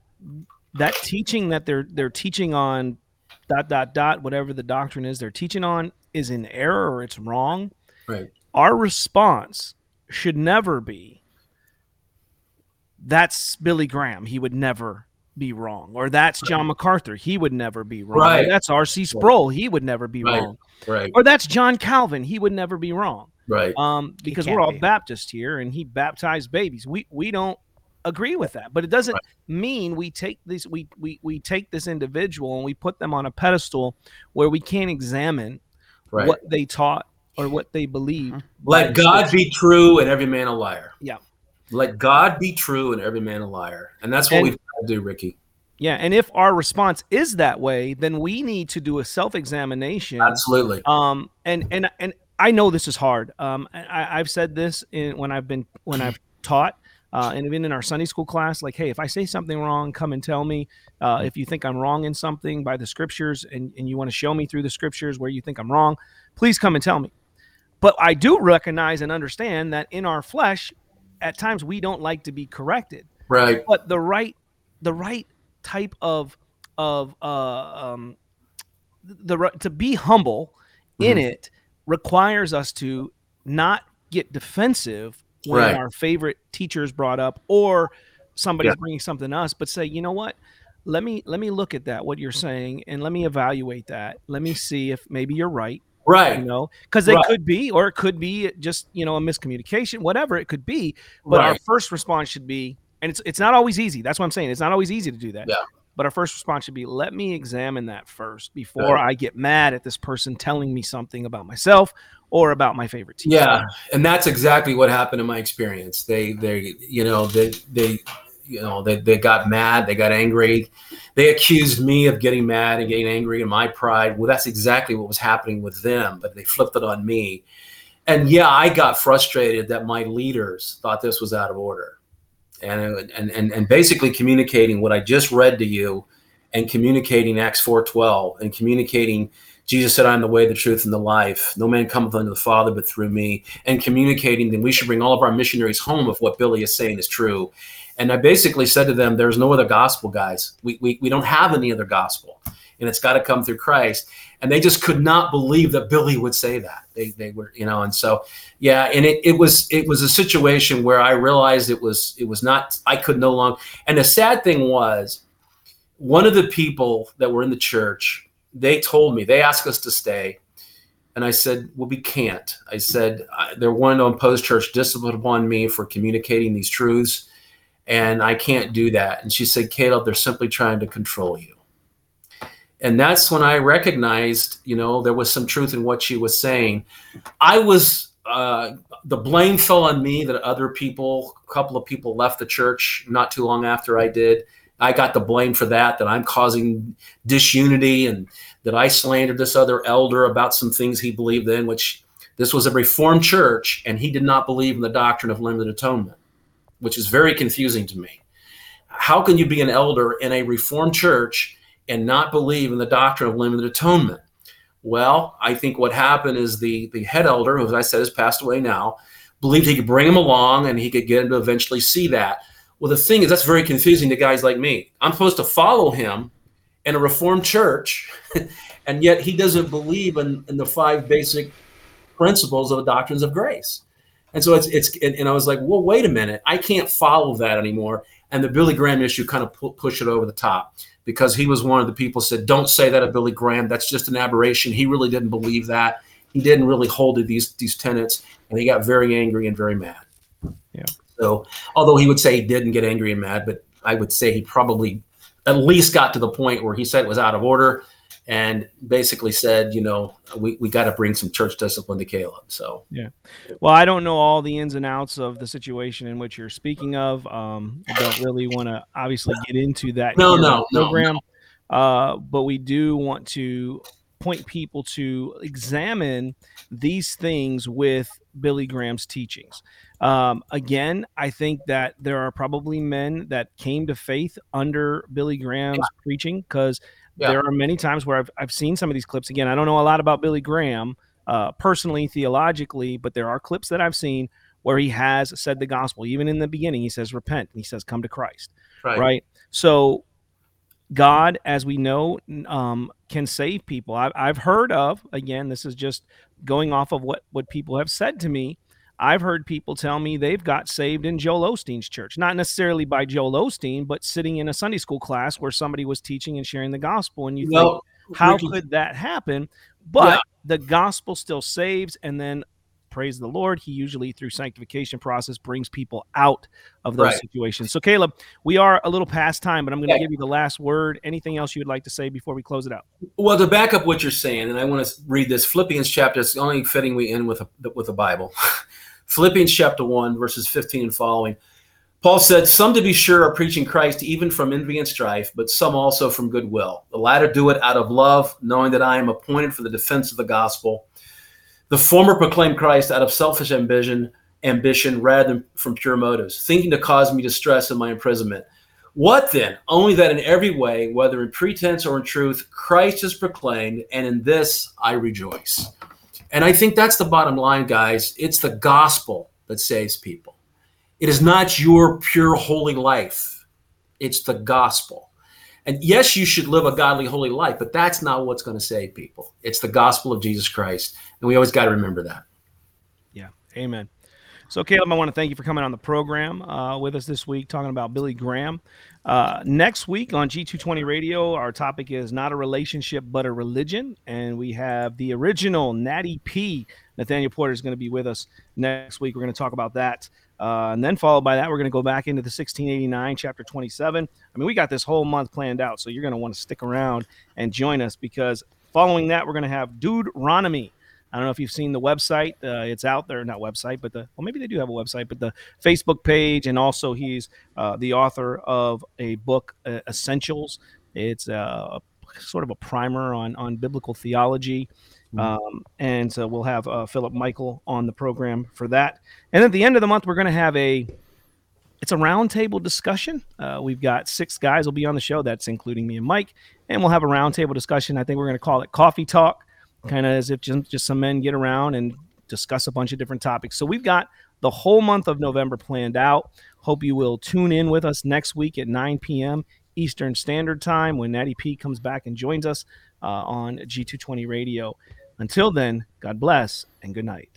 that teaching that they're they're teaching on dot dot dot whatever the doctrine is they're teaching on is in error or it's wrong," Right. our response should never be that's Billy Graham. He would never be wrong. Or that's John MacArthur. He would never be wrong. Or Right. that's R.C. Sproul. He would never be Right. wrong. Right. Or that's John Calvin. He would never be wrong. Right. Um, because we're all be. Baptist here and he baptized babies. We we don't agree with that. But it doesn't Right. mean we take this we, we we take this individual and we put them on a pedestal where we can't examine Right. what they taught or what they believed. Let God be true and every man a liar. Yeah. Let God be true and every man a liar. And that's what And- we've got to do, Ricky. Yeah, and if our response is that way, then we need to do a self-examination. Absolutely. Um, and and and I know this is hard. Um, I, I've said this in when I've been when I've taught, uh, and even in our Sunday school class, like, hey, if I say something wrong, come and tell me. Uh, if you think I'm wrong in something by the scriptures, and and you want to show me through the scriptures where you think I'm wrong, please come and tell me. But I do recognize and understand that in our flesh, at times we don't like to be corrected Right. but the right the right type of of uh um the right to be humble in Mhm. it requires us to not get defensive when Right. our favorite teacher is brought up or somebody's Yeah. bringing something to us but say you know what let me let me look at that what you're saying and let me evaluate that let me see if maybe you're right you know because it Right. could be or it could be just you know a miscommunication whatever it could be. But our first response should be and it's it's not always easy. That's what i'm saying. It's not always easy to do that. Yeah. but our first response should be let me examine that first before i get mad at this person telling me something about myself or about my favorite team. Yeah, and that's exactly what happened in my experience. They, they, you know, they, they, you know, they, they got mad, they got angry, they accused me of getting mad and getting angry in my pride. Well, that's exactly what was happening with them, but they flipped it on me. And yeah, I got frustrated that my leaders thought this was out of order, and and and, and basically communicating what I just read to you, and communicating Acts four twelve, and communicating Jesus said, I am the way, the truth, and the life. No man cometh unto the Father but through me. And communicating that we should bring all of our missionaries home if what Billy is saying is true. And I basically said to them, There's no other gospel, guys. We, we, we don't have any other gospel. And it's got to come through Christ. And they just could not believe that Billy would say that. They, they were, you know, and so yeah, and it, it was it was a situation where I realized it was it was not I could no longer and the sad thing was one of the people that were in the church they told me they asked us to stay and i said well we can't i said they're wanting to impose church discipline upon me for communicating these truths and i can't do that. And she said caleb they're simply trying to control you. And that's when i recognized you know there was some truth in what she was saying. I was uh, the blame fell on me that other people a couple of people left the church not too long after i did. I got the blame for that that i'm causing disunity and that I slandered this other elder about some things he believed in, which this was a reformed church, and he did not believe in the doctrine of limited atonement, which is very confusing to me. How can you be an elder in a reformed church and not believe in the doctrine of limited atonement? Well, I think what happened is the the head elder, who as I said has passed away now, believed he could bring him along and he could get him to eventually see that. Well, the thing is, that's very confusing to guys like me. I'm supposed to follow him in a reformed church, and yet he doesn't believe in, in the five basic principles of the doctrines of grace. And so it's it's and, and I was like, well, wait a minute, I can't follow that anymore. And the Billy Graham issue kind of pu- pushed it over the top because he was one of the people said, don't say that of Billy Graham. That's just an aberration. He really didn't believe that. He didn't really hold to these these tenets, and he got very angry and very mad. Yeah. So although he would say he didn't get angry and mad, but I would say he probably at least got to the point where he said it was out of order and basically said, you know, we, we got to bring some church discipline to Caleb. So, yeah. Well, I don't know all the ins and outs of the situation in which you're speaking of. Um, I don't really want to obviously get into that No, no, the no, program. uh, but we do want to point people to examine these things with Billy Graham's teachings. Um, again, I think that there are probably men that came to faith under Billy Graham's yeah. preaching because yeah. there are many times where I've, I've seen some of these clips. Again, I don't know a lot about Billy Graham uh, personally, theologically, but there are clips that I've seen where he has said the gospel. Even in the beginning, he says, repent, and he says, come to Christ. Right. right? So God, as we know, um, can save people. I've, I've heard of, again, this is just going off of what, what people have said to me. I've heard people tell me they've got saved in Joel Osteen's church, not necessarily by Joel Osteen, but sitting in a Sunday school class where somebody was teaching and sharing the gospel. And you well, think, how Ricky, could that happen? But yeah. the gospel still saves. And then praise the Lord, he usually through sanctification process brings people out of those right. situations. So Caleb, we are a little past time, but I'm going to yeah. give you the last word. Anything else you would like to say before we close it out? Well, to back up what you're saying, and I want to read this Philippians chapter. It's only fitting we end with a, with the Bible. Philippians chapter one, verses 15 and following. Paul said, Some to be sure are preaching Christ even from envy and strife, but some also from goodwill. The latter do it out of love, knowing that I am appointed for the defense of the gospel. The former proclaim Christ out of selfish ambition, ambition rather than from pure motives, thinking to cause me distress in my imprisonment. What then? Only that in every way, whether in pretense or in truth, Christ is proclaimed, and in this I rejoice. And I think that's the bottom line, guys. It's the gospel that saves people. It is not your pure holy life, it's the gospel. And yes, you should live a godly, holy life, but that's not what's going to save people. It's the gospel of Jesus Christ. And we always got to remember that. Yeah. Amen. So, Caleb, I want to thank you for coming on the program uh, with us this week, talking about Billy Graham. Uh, next week on G220 Radio, our topic is not a relationship, but a religion. And we have the original Natty P. Nathaniel Porter is going to be with us next week. We're going to talk about that. Uh, and then followed by that, we're going to go back into the 1689, chapter 27. I mean, we got this whole month planned out, so you're going to want to stick around and join us because following that, we're going to have Dude Deuteronomy. I don't know if you've seen the website. Uh, it's out there, not website, but the well, maybe they do have a website, but the Facebook page, and also he's uh, the author of a book, uh, Essentials. It's a sort of a primer on on biblical theology. Mm-hmm. Um, and so we'll have uh, Philip Michael on the program for that. And at the end of the month, we're going to have a it's a roundtable discussion. Uh, we've got six guys will be on the show. That's including me and Mike, and we'll have a roundtable discussion. I think we're going to call it Coffee Talk, kind of as if just, just some men get around and discuss a bunch of different topics. So we've got the whole month of November planned out. Hope you will tune in with us next week at 9 p.m. Eastern Standard Time when Natty P comes back and joins us uh, on G220 Radio. Until then, God bless and good night.